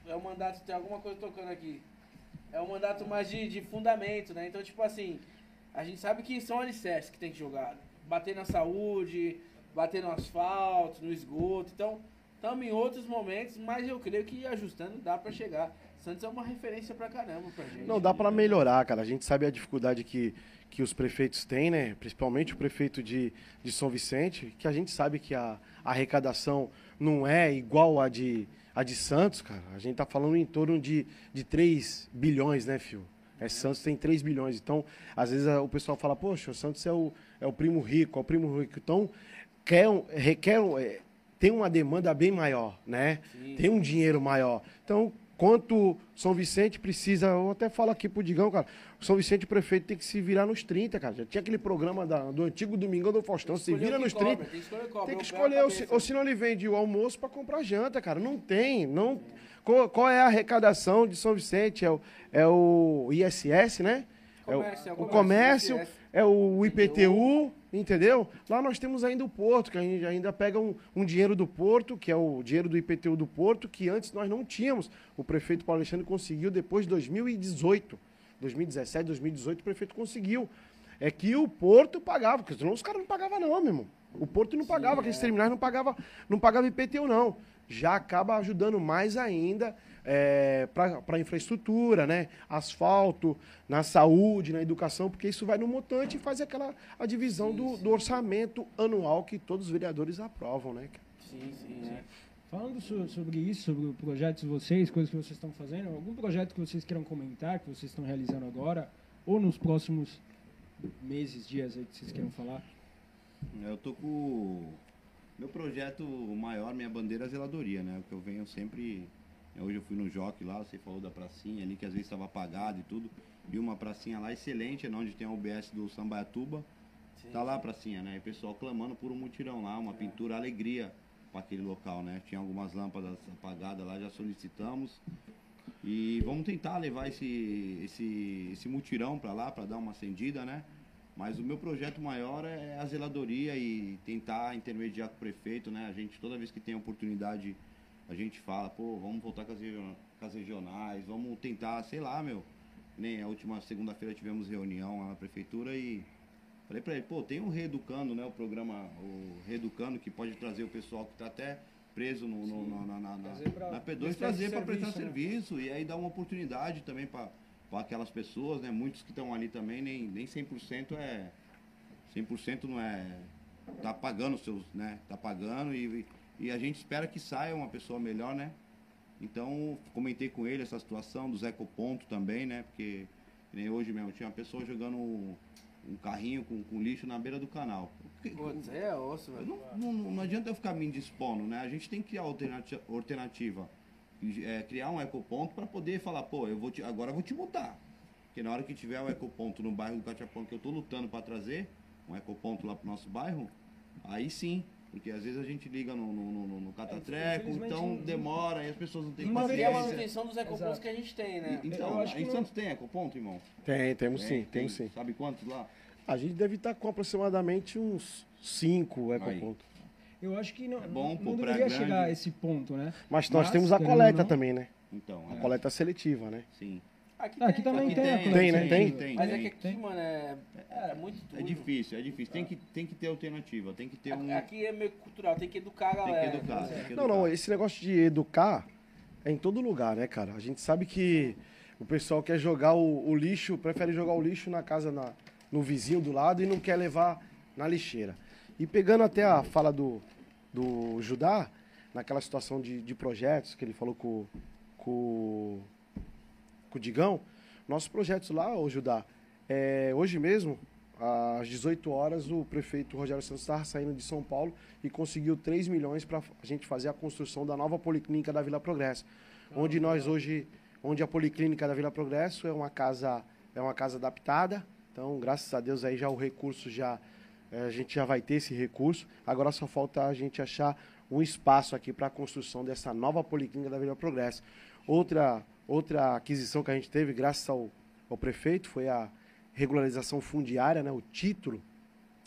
É um mandato, tem alguma coisa tocando aqui. É um mandato mais de, de fundamento, né? Então, tipo assim, a gente sabe que são alicerces que tem que jogar. Bater na saúde, bater no asfalto, no esgoto. Então, estamos em outros momentos, mas eu creio que ajustando dá pra chegar. Santos é uma referência pra caramba pra gente. Não, dá pra melhorar, cara. A gente sabe a dificuldade que, que os prefeitos têm, né? Principalmente o prefeito de, de São Vicente, que a gente sabe que a, a arrecadação não é igual a de, a de Santos, cara. A gente tá falando em torno de, de 3 bilhões, né, Fio? É, Santos tem 3 bilhões. Então, às vezes o pessoal fala, poxa, o Santos é o, é o primo rico, é o primo rico. Então, quer, requer, é, tem uma demanda bem maior, né? Sim. Tem um dinheiro maior. Então, quanto São Vicente precisa, eu até falo aqui pro Digão, cara, o São Vicente o prefeito tem que se virar nos 30, cara. Já tinha aquele programa da- do antigo Domingão do Faustão, se vira nos cobra, 30. Tem que escolher, Tem que escolher, ou, se, ou senão ele vende o almoço para comprar janta, cara. Não tem, não. Qual, qual é a arrecadação de São Vicente? É o, é o ISS, né? É o, Comércio, é o o comércio, é o IPTU, entendeu? Lá nós temos ainda o Porto, que a gente ainda pega um, um dinheiro do Porto, que é o dinheiro do IPTU do Porto, que antes nós não tínhamos. O prefeito Paulo Alexandre conseguiu depois de 2018. 2017, 2018, o prefeito conseguiu. É que o Porto pagava, porque senão os caras não pagavam não, meu irmão. O Porto não pagava, aqueles terminais não pagava, não pagava IPTU não. Já acaba ajudando mais ainda é, para a infraestrutura, né? Asfalto, na saúde, na educação, porque isso vai no montante e faz aquela a divisão do, do orçamento anual que todos os vereadores aprovam, né? cara? Sim, sim, é. Falando so- sobre isso, sobre o projeto de vocês, coisas que vocês estão fazendo, algum projeto que vocês queiram comentar, que vocês estão realizando agora, ou nos próximos meses, dias aí que vocês queiram falar? Eu tô com. Meu projeto maior, minha bandeira é a zeladoria, né? O que eu venho sempre. Hoje eu fui no Jockey lá, você falou da pracinha ali, que às vezes estava apagado e tudo. Vi uma pracinha lá excelente, né? onde tem a UBS do Sambaiatuba. Tá lá a pracinha, né? E o pessoal clamando por um mutirão lá, uma pintura alegria para aquele local, né? Tinha algumas lâmpadas apagadas lá, já solicitamos. E vamos tentar levar esse, esse, esse mutirão para lá, para dar uma acendida, né? Mas o meu projeto maior é a zeladoria e tentar intermediar com o prefeito, né? A gente, toda vez que tem oportunidade, a gente fala, pô, vamos voltar com as, com as regionais, vamos tentar, sei lá, meu. Nem a última segunda-feira tivemos reunião lá na prefeitura e falei pra ele, pô, tem o Reeducando, né? O programa, o Reeducando, que pode trazer o pessoal que tá até preso no, no- na, na, na, na, pra na P2, prestar trazer para prestar serviço, né? serviço e aí dar uma oportunidade também para para aquelas pessoas, né? Muitos que estão ali também, nem, nem 100% é. 100% não é. Tá pagando os seus, né? Tá pagando e, e a gente espera que saia uma pessoa melhor, né? Então, comentei com ele essa situação do Zé Ponto também, né? Porque que nem hoje mesmo tinha uma pessoa jogando um carrinho com, com lixo na beira do canal. Putz, é osso, velho. não, não, não adianta eu ficar me indispondo, né? A gente tem que criar alternativa, alternativa é, criar um ecoponto para poder falar, pô, eu vou te, agora eu vou te multar. Porque na hora que tiver um ecoponto no bairro do Catiapão que eu tô lutando para trazer, um ecoponto lá pro nosso bairro, aí sim. Porque às vezes a gente liga no, no, no, no- catatreco, então não- demora e as pessoas não têm a paciência. manutenção dos ecopontos Exato. que a gente tem, né? E- Então, em não- Santos tem ecoponto, irmão? Tem, temos sim, Tem, temos tem. sim. Sabe quantos lá? A gente deve estar com aproximadamente uns 5 ecopontos. Eu acho que não, É bom, não deveria Praia chegar Grande. a esse ponto, né? Mas nós Mas, temos a coleta não- também, né? Então, A é. coleta seletiva, né? Sim. Aqui, Ah, aqui também Aqui tem, a tem, coleta tem, né? seletiva. Tem. Mas é que aqui, Tem. mano, é, é muito tudo. É difícil, é difícil. Tem que, tem que ter alternativa, tem que ter um. Aqui é meio cultural, tem que educar a Tem que galera. educar. né? tem que Não, não, educar. esse negócio de educar é em todo lugar, né, cara? A gente sabe que o pessoal quer jogar o, o lixo, prefere jogar o lixo na casa, na, no vizinho do lado e não quer levar na lixeira. E pegando até a fala do, do Judá, naquela situação de, de projetos que ele falou com, com, com o Digão, nossos projetos lá, ô Judá, é, hoje mesmo, às 18 horas, o prefeito Rogério Santos estava saindo de São Paulo e conseguiu 3 milhões para a gente fazer a construção da nova policlínica da Vila Progresso. Onde nós hoje, onde a policlínica da Vila Progresso é uma casa, é uma casa adaptada. Então, graças a Deus aí já o recurso já a gente já vai ter esse recurso. Agora só falta a gente achar um espaço aqui para a construção dessa nova policlínica da Vila Progresso. Outra outra aquisição que a gente teve graças ao, ao prefeito foi a regularização fundiária, né, o título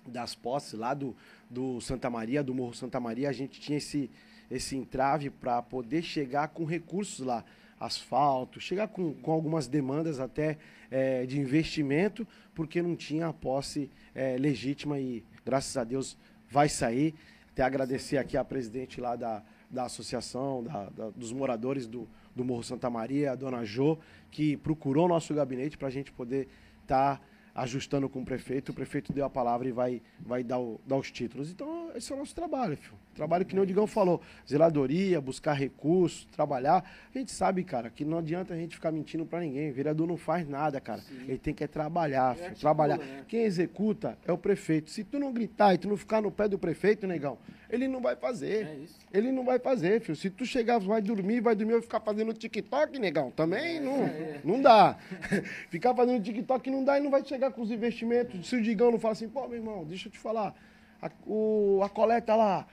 das posses lá do, do Santa Maria, do Morro Santa Maria, a gente tinha esse, esse entrave para poder chegar com recursos lá, asfalto, chegar com, com algumas demandas até eh, de investimento, porque não tinha a posse eh, legítima e graças a Deus vai sair. Até agradecer aqui a presidente lá da, da associação, da, da- dos moradores do, do Morro Santa Maria, a dona Jo, que procurou nosso gabinete para a gente poder estar ajustando com o prefeito. O prefeito deu a palavra e vai, vai dar, o- dar os títulos. Então, esse é o nosso trabalho, filho. Trabalho que nem o Digão falou. Zeladoria, buscar recursos, trabalhar. A gente sabe, cara, que não adianta a gente ficar mentindo para ninguém. O vereador não faz nada, cara. Ele tem que é trabalhar, filho. articula, Trabalhar. né? Quem executa é o prefeito. Se tu não gritar e tu não ficar no pé do prefeito, negão, ele não vai fazer. É isso. Ele não vai fazer, filho. Se tu chegar, vai dormir, vai dormir, vai ficar fazendo TikTok, negão, também não, não dá. ficar fazendo TikTok não dá e não vai chegar com os investimentos. Se o Digão não fala assim, pô, meu irmão, deixa eu te falar, a, o, a coleta lá,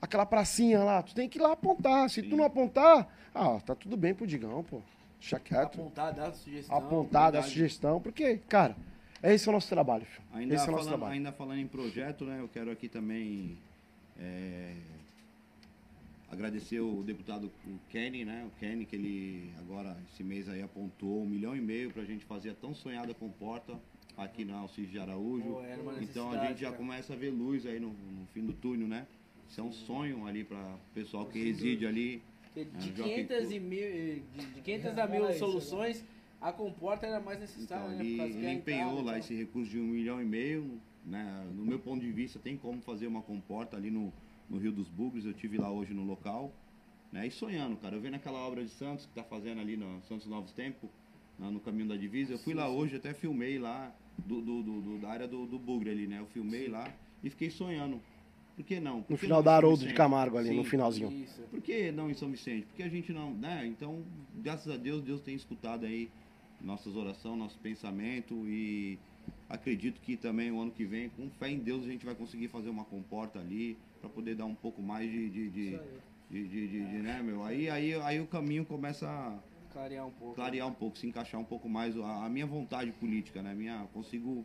aquela pracinha lá, tu tem que ir lá apontar. Se tu não apontar, ah, tá tudo bem pro Digão, pô. Deixa quieto. Apontar, dar sugestão. Apontar, dar sugestão, porque, cara, esse é o nosso trabalho, filho. Ainda, esse é o nosso falando, trabalho. ainda falando em projeto, né? Eu quero aqui também é, agradecer o deputado o Kenny, né? O Kenny, que ele agora, esse mês aí, apontou um milhão e meio para a gente fazer a tão sonhada comporta aqui na Alcides de Araújo. Uma então a gente já cara. começa a ver luz aí no, no fim do túnel, né? Isso é um sonho ali para o pessoal que reside ali. De É, de já 500, ficou. e mil, de, de 500 a mil soluções, a comporta era mais necessária, Então, né? ele, ele empenhou entrada lá tal. esse recurso de um milhão e meio. Né? No meu ponto de vista, tem como fazer uma comporta ali no, no Rio dos Bugres. Eu tive lá hoje no local. Né? E sonhando, cara. Eu vendo aquela obra de Santos que tá fazendo ali no Santos Novos Tempos, lá no caminho da divisa. Eu fui lá hoje, até filmei lá do, do- do- do- da área do, do Bugre ali, né? Eu filmei lá e fiquei sonhando. Por que não? Por No que final não da Haroldo de? Camargo ali, no Sim. finalzinho. Isso. Por que não em São Vicente? Porque a gente não, né? Então, graças a Deus, Deus tem escutado aí nossas orações, nosso pensamento e acredito que também o ano que vem, com fé em Deus, a gente vai conseguir fazer uma comporta ali para poder dar um pouco mais de, de, de, de, de- de- de, né, meu? Aí, aí, aí o caminho começa a Clarear um pouco. clarear um pouco, se encaixar um pouco mais a, a minha vontade política, né? Minha, consigo,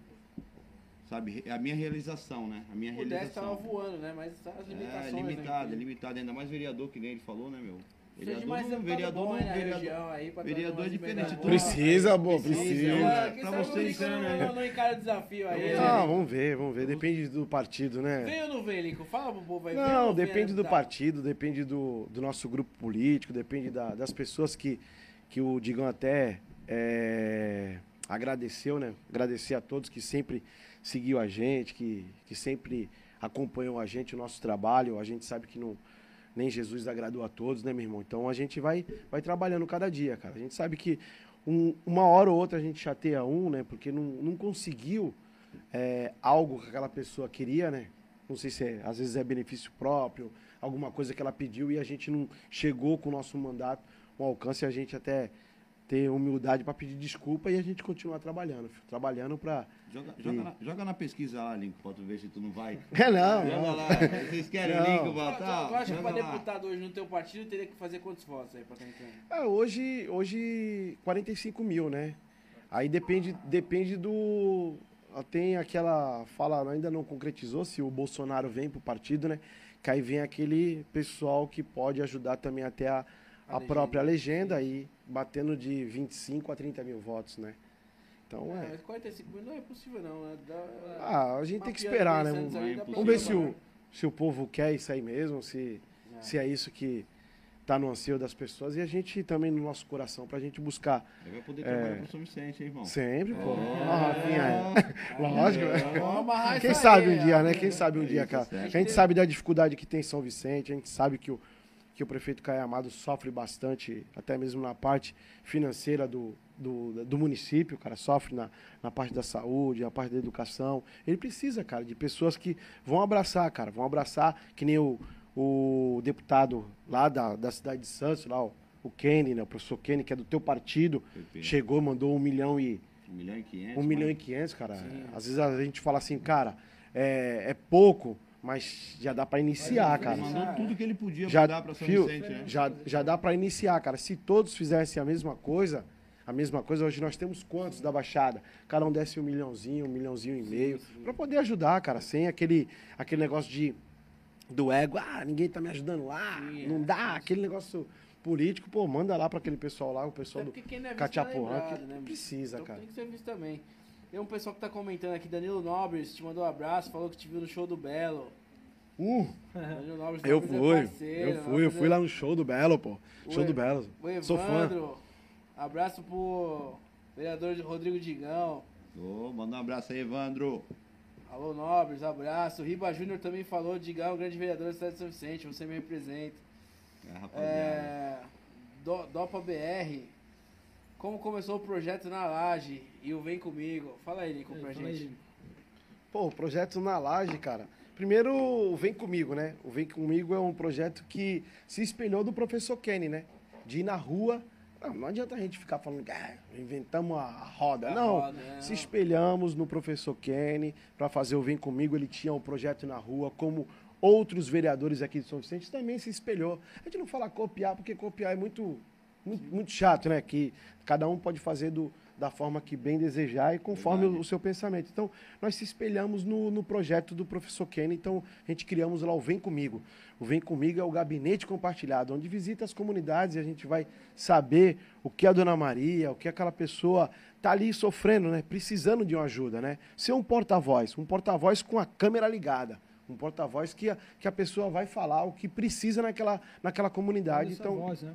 sabe, é a minha realização, né? A minha O 10 tava realização. voando, né? Mas as limitações. É né, limitado, que- é limitado, ainda mais vereador que nem ele falou, né, meu? Precisa de mais não- vereador bom não- na vereador- aí vereador é diferente. boas. Precisa, pô, Precisa. precisa. Quem Pra vocês não, né? não encara desafio aí. É. Ah, vamos ver, vamos ver. Depende do partido, né? Vem ou não vem, Lincoln? Fala pro povo aí. Não, depende do deputado? partido, depende do, do nosso grupo político, depende da- das pessoas que, que o Digão até é, agradeceu, né? Agradecer a todos que sempre seguiu a gente, que, que sempre acompanham a gente, o nosso trabalho. A gente sabe que não, nem Jesus agradou a todos, né, meu irmão? Então a gente vai, vai trabalhando cada dia, cara. A gente sabe que um- uma hora ou outra a gente chateia um, né? Porque não, não conseguiu é, algo que aquela pessoa queria, né? Não sei se é, às vezes é benefício próprio, alguma coisa que ela pediu e a gente não chegou com o nosso mandato, um alcance, a gente até ter humildade para pedir desculpa e a gente continuar trabalhando, filho, trabalhando para Joga, joga, na, joga na pesquisa lá, Lincoln, pra tu ver se tu não vai. É não, Joga não. lá. Vocês querem Não. Lincoln botar? tu acha que lá. deputado hoje no teu partido teria que fazer quantos votos aí pra estar entrando? É, hoje, hoje 45 mil, né? Aí depende, depende do. Tem aquela fala, ainda não concretizou se o Bolsonaro vem pro partido, né? Que aí vem aquele pessoal que pode ajudar também até a, A a própria legenda aí, batendo de 25 a 30 mil votos, né? Então É, é. mas 45 mil não é possível não, né? Dá- Ah, a gente tem que esperar, né? Vamos, ver se o, se o povo quer isso aí mesmo, se, É. se é isso que tá no anseio das pessoas e a gente também no nosso coração pra gente buscar Aí vai poder É. trabalhar com o São Vicente, hein, irmão? sempre, pô. É. Rafinha, Lógico, né? Vamos amarrar Quem sabe um dia, né? Quem sabe um É dia, cara. certo. A gente sabe da dificuldade que tem São Vicente, a gente sabe que o, que o prefeito Caio Amado sofre bastante, até mesmo na parte financeira do, do, do município, cara, sofre na, na parte da saúde, na parte da educação. Ele precisa, cara, de pessoas que vão abraçar, cara, vão abraçar, que nem o, o deputado lá da, da cidade de Santos, lá, o, o Kenny, né? O professor Kenny, que é do teu partido, chegou, mandou um milhão e, Um milhão e quinhentos. um milhão e quinhentos, cara. Sim. Às vezes a gente fala assim, cara, é, é pouco, mas já dá pra iniciar, Ele cara. mandou tudo que ele podia Já, mandar pra São fio, Vicente, né? já, já dá pra iniciar, cara. Se todos fizessem a mesma coisa, a mesma coisa, hoje nós temos quantos da Baixada? Cada um desse um milhãozinho, um milhãozinho e meio, pra poder ajudar, cara, sem aquele, aquele negócio de do ego, ah, ninguém tá me ajudando lá, não é. dá, aquele negócio político, pô, manda lá pra aquele pessoal lá, o pessoal do é Cachapuã, lembrado, que né, precisa, Então cara. Tem que ser visto também. Tem um pessoal que tá comentando aqui, Danilo Nobres, te mandou um abraço, falou que te viu no show do Belo. Uh, Danilo Nobres Eu Nobres é fui, parceiro, eu fui, eu fui lá no show do Belo, pô. Show Ué, do Belo. O Sou fã. Evandro, abraço pro vereador Rodrigo Digão. Ô, manda um abraço aí, Evandro. Alô Nobres, abraço. Riba Júnior também falou, Digão, grande vereador da cidade de São Vicente, você me representa. É, rapaziada. É, Do- Dopa BR, como começou o projeto na laje e o Vem Comigo? Fala aí, Nico, pra Fala aí, gente. Pô, o projeto na laje, cara. Primeiro, o Vem Comigo, né? O Vem Comigo é um projeto que se espelhou do professor Kenny, né? De ir na rua. Não, não adianta a gente ficar falando que ah, inventamos a roda. A não, roda, é, se espelhamos no professor Kenny para fazer o Vem Comigo. Ele tinha um projeto na rua, como outros vereadores aqui de São Vicente também se espelhou. A gente não fala copiar, porque copiar é muito, muito, muito chato, né? Que cada um pode fazer do, da forma que bem desejar e conforme o, o seu pensamento. Então, nós se espelhamos no, no projeto do professor Kenny, então a gente criamos lá o Vem Comigo. O Vem Comigo é o gabinete compartilhado, onde visita as comunidades e a gente vai saber o que a Dona Maria, o que aquela pessoa tá ali sofrendo, né? Precisando de uma ajuda, né? Ser um porta-voz, um porta-voz com a câmera ligada. Um porta-voz que a, que a pessoa vai falar o que precisa naquela, naquela comunidade. Então, voz, né,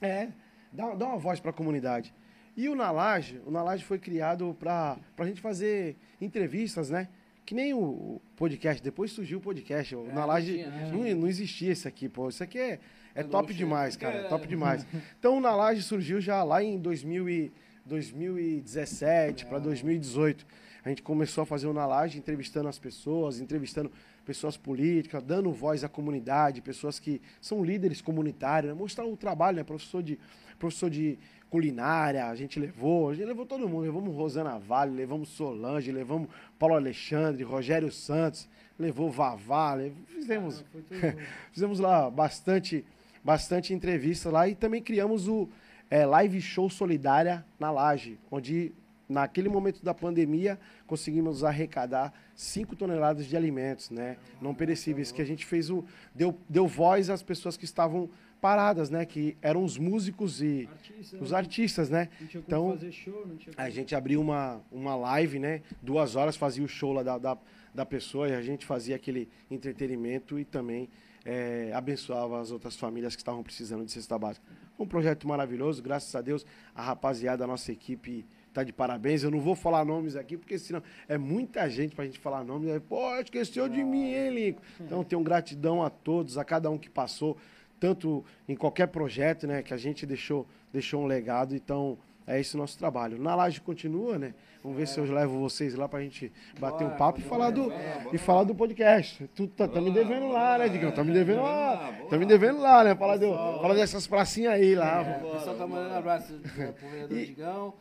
é, dá, dá uma voz para a comunidade. E o Nalage, o Nalage foi criado para a gente fazer entrevistas, né? Que nem o podcast, depois surgiu o podcast. O É, Nalage não tinha, né? não, não existia esse aqui, pô. Isso aqui é, é top demais, cara. É top demais. Então o Nalage surgiu já lá em 2000 e, 2017 para 2018. A gente começou a fazer o Nalage, entrevistando as pessoas, entrevistando pessoas políticas, dando voz à comunidade, pessoas que são líderes comunitários, né? mostrar o trabalho, né? Professor de, professor de culinária, a gente levou, a gente levou todo mundo, levamos Rosana Vale, levamos Solange, levamos Paulo Alexandre, Rogério Santos, levou Vavá, lev- fizemos, Ah, fizemos lá bastante, bastante entrevista lá e também criamos o é, Live Show Solidária na Laje, onde naquele momento da pandemia conseguimos arrecadar 5 toneladas de alimentos, né, não perecíveis, que a gente fez o deu, deu voz às pessoas que estavam paradas, né, que eram os músicos e Artista, os né? artistas, né? Não tinha como Então, fazer show, não tinha a gente abriu uma, uma live, né? Duas horas fazia o show lá da, da, da pessoa e a gente fazia aquele entretenimento e também eh, abençoava as outras famílias que estavam precisando de cesta básica. Um projeto maravilhoso, graças a Deus, a rapaziada, a nossa equipe tá de parabéns. Eu não vou falar nomes aqui, porque senão é muita gente pra gente falar nomes. Aí, Pô, esqueceu de mim, hein, Lincoln? Então, tenho gratidão a todos, a cada um que passou, tanto em qualquer projeto, né, que a gente deixou, deixou um legado. Então, É esse o nosso trabalho. Na laje continua, né? Vamos ver se eu levo vocês lá pra gente bater um papo e falar do, e falar do podcast. Tu tá, tá me devendo lá, né, Digão? Tá me devendo lá. Tá me devendo lá, né? Falar, do, falar dessas pracinhas aí lá. É, o pessoal tá mandando abraço pro vereador Digão.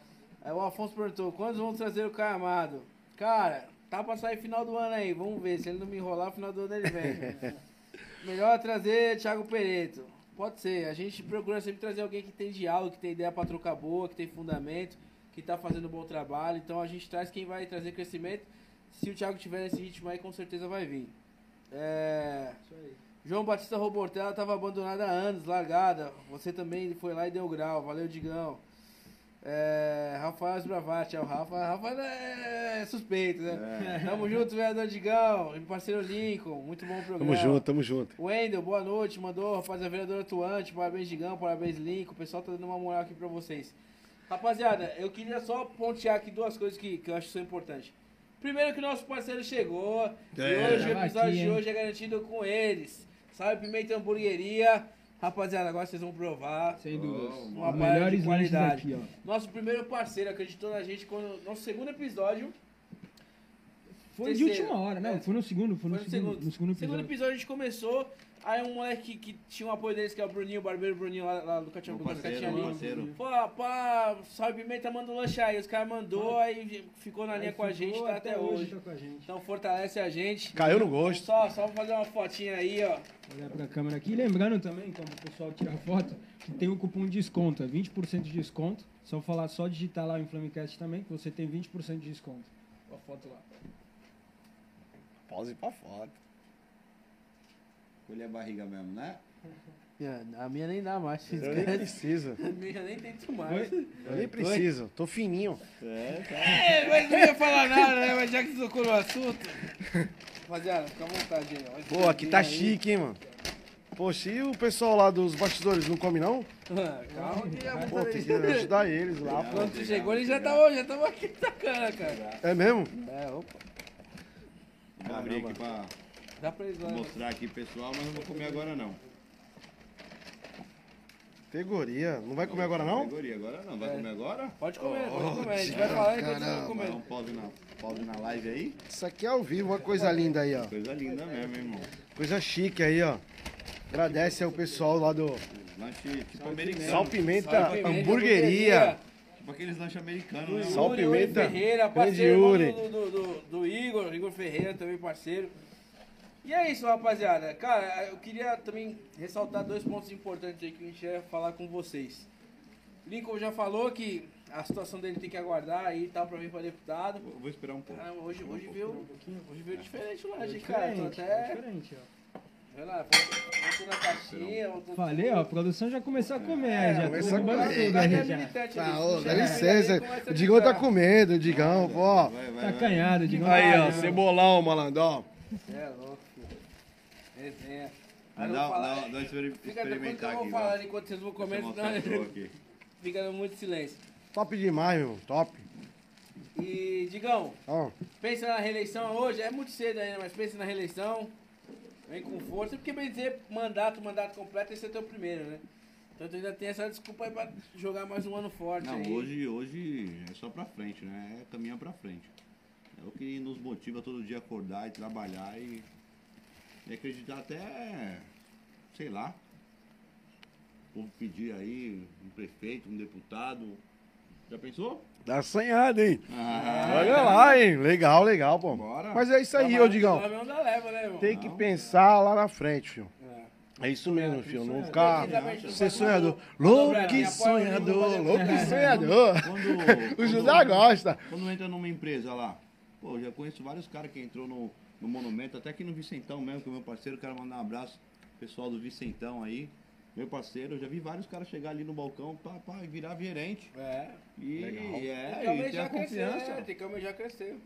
Aí o Afonso perguntou, quando vão trazer o Caio Amado? Cara, tá pra sair final do ano aí, vamos ver. Se ele não me enrolar, final do ano ele vem. Melhor trazer Thiago Pereto. Pode ser, a gente procura sempre trazer alguém que tem diálogo, que tem ideia pra trocar boa, que tem fundamento, que tá fazendo um bom trabalho. Então a gente traz quem vai trazer crescimento. Se o Thiago tiver nesse ritmo aí, com certeza vai vir. É... João Batista Robortella estava abandonada há anos, largada. Você também foi lá e deu grau. Valeu, Digão. É, Rafael Sbravati, é o Rafa. Rafa é suspeito, né? Tamo junto, vereador Digão. E parceiro Lincoln. Muito bom programa. Tamo junto, tamo junto. Wendel, boa noite. Mandou, rapaziada, vereador atuante. Parabéns, Digão. Parabéns, Lincoln. O pessoal tá dando uma moral aqui pra vocês. Rapaziada, eu queria só pontear aqui duas coisas que, que eu acho que são importantes. Primeiro que o nosso parceiro chegou. E É. hoje o episódio aqui, de hoje é garantido com eles. Salve Pimenta Hamburgueria. Rapaziada, agora vocês vão provar. Sem dúvidas. Uma de lanches qualidade. aqui. Nosso primeiro parceiro acreditou na gente quando. Nosso segundo episódio. Foi de Terceiro. última hora, não, É. foi no segundo, foi no, Foi no segundo, segundo. no segundo Segundo episódio. episódio a gente começou. Aí um moleque que, que tinha um apoio deles, que é o Bruninho, o barbeiro Bruninho lá, lá do Catinha do Catinha. Pô, pá, salve pimenta, manda um lanche aí. Os caras mandou, aí ficou na linha Aí com a ficou, gente, tá até hoje. tá com a gente. Então fortalece a gente. Caiu no gosto. Só, só pra fazer uma fotinha aí, ó. Olhar pra câmera aqui. E lembrando também, como o pessoal tira foto, que tem um cupom de desconto, é 20% de desconto. Só falar, só digitar lá o Inflamecast também, que você tem 20% de desconto. Ó a foto lá. Pause pra foto. Colher a barriga mesmo, né? A minha nem dá mais. Eu nem preciso. A minha já nem tento mais. Eu nem preciso. Tô fininho. É, mas não ia falar nada, né? Mas já que tocou no assunto. Rapaziada, fica à vontade aí. Pô, aqui tá Aí. chique, hein, mano. Poxa, e o pessoal lá dos bastidores não come, não? Calma que a Pô, tem que ajudar eles lá, pô. Quando tu chegou, ele já tava, já tava aqui tacando, cara. É mesmo? É, opa. Vou abrir aqui pra Dá pra eles lá. né? mostrar aqui pessoal, mas não vou comer agora não. Categoria. Não vai comer agora, não? Categoria, agora não. Vai comer agora? Pode comer, pode comer. A gente vai falar enquanto vocês vão Dá comer. um pause na, pause na live aí. Isso aqui é ao vivo, uma coisa linda aí, ó. Coisa linda mesmo, hein, irmão. Coisa chique aí, ó. Agradece ao pessoal lá do Lanche tipo americano. Sal Pimenta Salve, pimenta, Hamburgueria. Tipo aqueles lanches americanos, né? Sal Yuri Pimenta, Ferreira, grande parceiro Yuri. do, do, do, do Igor, Igor Ferreira também parceiro. E é isso, rapaziada. Cara, eu queria também ressaltar dois pontos importantes aí que a gente ia falar com vocês. Lincoln já falou que a situação dele tem que aguardar aí e tal pra vir pra deputado. Vou vou esperar um pouco. Caramba, hoje, hoje, veio, hoje veio diferente lá, gente, cara. Tô até. diferente, ó. Vai lá, voltou na caixinha, voltou Falei, ó, a produção já começou a comer, É, já começou a comer. tudo Vai aí é já. militante Tá, ô, se dá licença. O Digão tá gritar. com medo, o Digão, ó. Vai, Tá vai. acanhado, diga Aí, ó, não. cebolão, malandro, ó. Cê é louco. Resenha. Mas vou falar- dá, dá uma exper- Fica depois que eu experimentar vou aqui. falar enquanto vocês vão pro senão aqui. fica muito silêncio. Top demais, meu. Top. E, Digão, Ó, pensa na reeleição hoje, é muito cedo ainda, mas pensa na reeleição. Vem com força, porque bem dizer mandato, mandato completo, esse é teu primeiro, né? Então tu ainda tem essa desculpa aí pra jogar mais um ano forte Não, aí. hoje, hoje é só pra frente, né? É caminhar pra frente. É o que nos motiva todo dia a acordar e trabalhar e, e acreditar até, sei lá, o povo pedir aí um prefeito, um deputado. Já pensou? tá assanhado, hein? Ah, Olha lá, hein? Legal, legal, pô. Bora. Mas é isso aí, ô Digão. Leva, né? Tem que pensar lá na frente, filho. É. É isso mesmo, filho. Não ficar. Não Ser sonhador. Louco e o sonhador. Louco e sonhador. Quando, O quando- Judá gosta. Quando entra numa empresa lá, pô, eu já conheço vários caras que entrou no, no Monumento, até aqui no Vicentão mesmo, que é o meu parceiro, quero mandar um abraço pro pessoal do Vicentão aí. Meu parceiro, eu já vi vários caras chegar ali no balcão pra, pra virar gerente. É. E Legal. Tem é, e ter almejar a crescer, confiança. né? Tem que almejar crescer.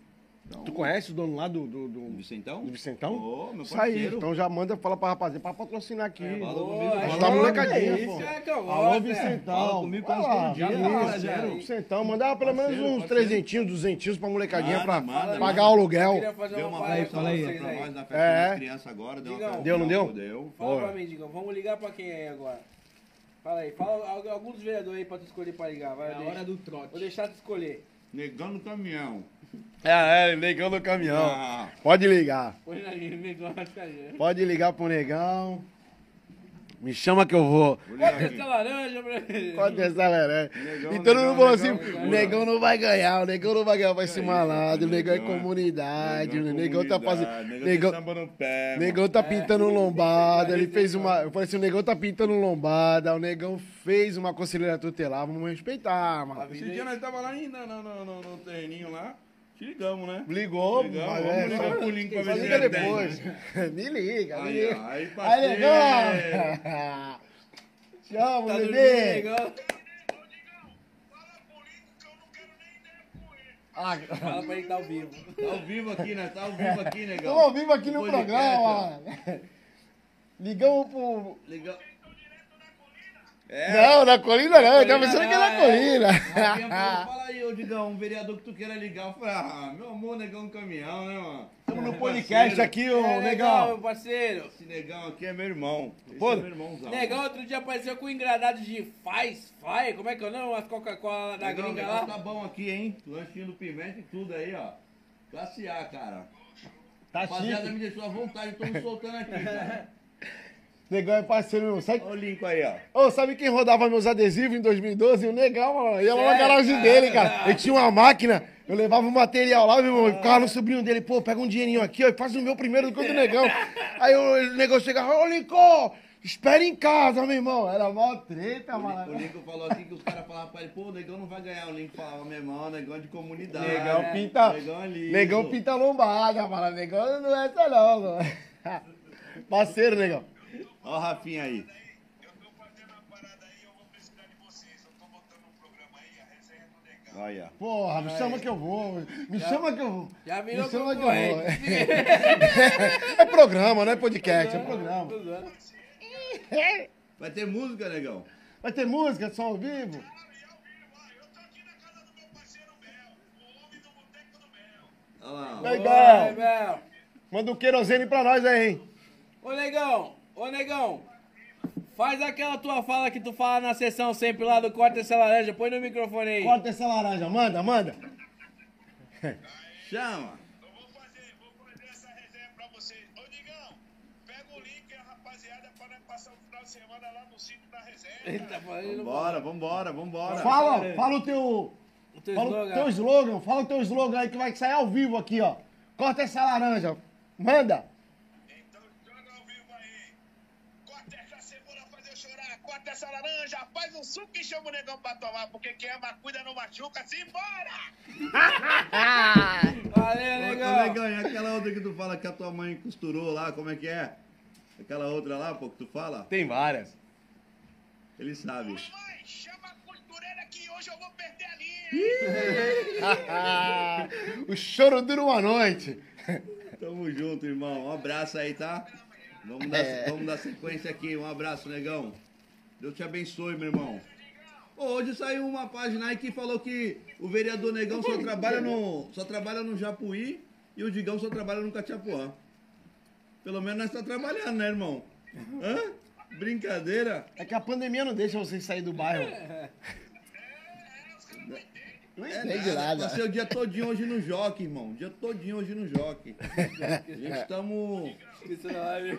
Então, Tu conhece o dono lá do, do, do, Vicentão? do Vicentão? Ô, meu Isso aí. parceiro. Então já manda falar pra rapaziada pra patrocinar aqui. É, Fala boa, comigo, é fala da molecadinha, isso pô. é que eu Alô, gosto, né? Vicentão. Fala comigo quase todo dia, isso, fala. Vicentão, mandar pelo menos uns parceiro. trezentinhos, duzentinhos pra molecadinha pra pagar o Eu aluguel. queria fazer Deu uma pra fala nós na festa É. das crianças agora. Deu não deu? Deu. Fala Oi. pra mim, Digão. Vamos ligar pra quem aí agora? Fala aí, fala al- alguns vereadores aí pra tu escolher pra ligar. Vai, É a hora do trote. Vou deixar tu escolher. Negão no caminhão. É, é, negão no caminhão. Ah, Pode ligar. Aí. Pode ligar pro negão. Me chama que eu vou. aqui. essa laranja pra ele. Pode testar, Leré. Negão, E todo mundo falou assim: negão, o negão não vai ganhar, o negão não vai ganhar, vai se Isso, malado, o negão é é- comunidade, o negão tá fazendo. Negão, mano. negão tá pintando lombada, ele fez uma. Eu falei assim: o negão tá pintando lombada, o negão fez uma conselheira tutelar, vamos respeitar, mano. Esse dia nós tava lá ainda no, no, no, no terreninho lá. Te ligamos, né? Ligou, Ligamos, mas vamos é, ligar só- pro link pra ver se liga depois. me liga, me Aí, liga. aí, Aí, parceiro. negão! Chama, Tá bebê! negão. Ah, Fala pra ele que tá ao vivo. Tá ao vivo aqui, né? Tá ao vivo aqui, negão. Estamos ao vivo aqui no Podcast, programa. Ligamos pro. Legal. É. Não, na colina não, eu tava pensando que era é. colina. Falou, fala aí, ô Digão, um vereador que tu queira ligar. Eu falei, ah, meu amor, negão caminhão, né, mano? Estamos no Meu podcast parceiro, aqui, ô É, legal, negão. meu parceiro. Esse negão aqui é meu irmão. Esse Pô, é meu irmãozão. Negão outro dia apareceu com um engradado de faz, faz, como é que é o nome? As Coca-Cola da Negão, gringa lá. tá bom aqui, hein? Lanchinho do pimenta e tudo aí, ó. Classe A, cara. Tá Rapaziada, chique. me deixou à vontade, eu tô me soltando aqui, cara. Negão é parceiro meu. Sabe, Olha o link aí, ó. Ô, sabe quem rodava meus adesivos em 2012? O negão, mano. Ia lá na garagem dele, cara. Ele tinha uma máquina. Eu levava o material lá, meu irmão. e Ficava no sobrinho dele. Pô, pega um dinheirinho aqui, ó. E faz o meu primeiro do que o do negão. Aí o negão chegava, ô, Lincoln, espera em casa, meu irmão. Era mó treta, O mano. Lincoln falou aqui que os caras falavam pra ele, pô, o negão não vai ganhar. O Lincoln falava, meu irmão, o negão é de comunidade. Negão É, pinta. Negão é liso. Negão pinta lombada, mano. Negão não é essa não, mano. Parceiro, negão. Ó o Rafinha aí. Eu tô fazendo uma parada aí, eu vou precisar de vocês. Eu tô botando um programa aí, a resenha do Negão. Olha. Porra, me chama que eu vou. Me chama que eu vou. Já Me virou chama que eu vou. concorrente. É programa, não é podcast, é programa. Vai ter música, negão? Vai ter música, som ao vivo? E ao vivo, ó, eu tô aqui na casa do meu parceiro Bel, o homem do Boteco do Bel. Olha lá. ó. Legal. Oi, Bel. Manda um querosene pra nós aí, hein? Ô negão, ô negão, faz aquela tua fala que tu fala na sessão sempre lá do Corta essa laranja, põe no microfone aí. Corta essa laranja, manda, manda. Chama. Eu vou fazer, vou fazer essa resenha pra vocês. Ô, Digão, pega o link, a rapaziada, pra nós passar o final de semana lá no sítio da resenha. Eita, Vambora, vambora, vambora. Fala, fala o teu. o teu Fala o slogan. teu slogan, fala o teu slogan aí que vai sair ao vivo aqui, ó. Corta essa laranja. Manda. Então joga ao vivo aí. Corta essa cebola, fazer eu chorar. Corta essa laranja, faz um suco e chama o negão pra tomar. Porque quem ama cuida não machuca. Simbora! Valeu, Ô, negão. negão, e aquela outra que tu fala que a tua mãe costurou lá, como é que é? Aquela outra lá, pô, que tu fala? Tem várias. Ele sabe. Mamãe, chama a costureira que hoje eu vou perder a linha. o choro dura uma noite. Tamo junto, irmão. Um abraço aí, tá? Vamos dar, É. vamos dar sequência aqui. Um abraço, negão. Deus te abençoe, meu irmão. Hoje saiu uma página aí que falou que o vereador Negão só trabalha no, só trabalha no Japuí e o Digão só trabalha no Catiapuã. Pelo menos nós tá trabalhando, né, irmão? Hã? Brincadeira? É que a pandemia não deixa vocês sair do bairro. Não É entende nada. Passei o dia todinho hoje no Joque, irmão. O dia todinho hoje no Joque. A gente estamos... Esqueci da live.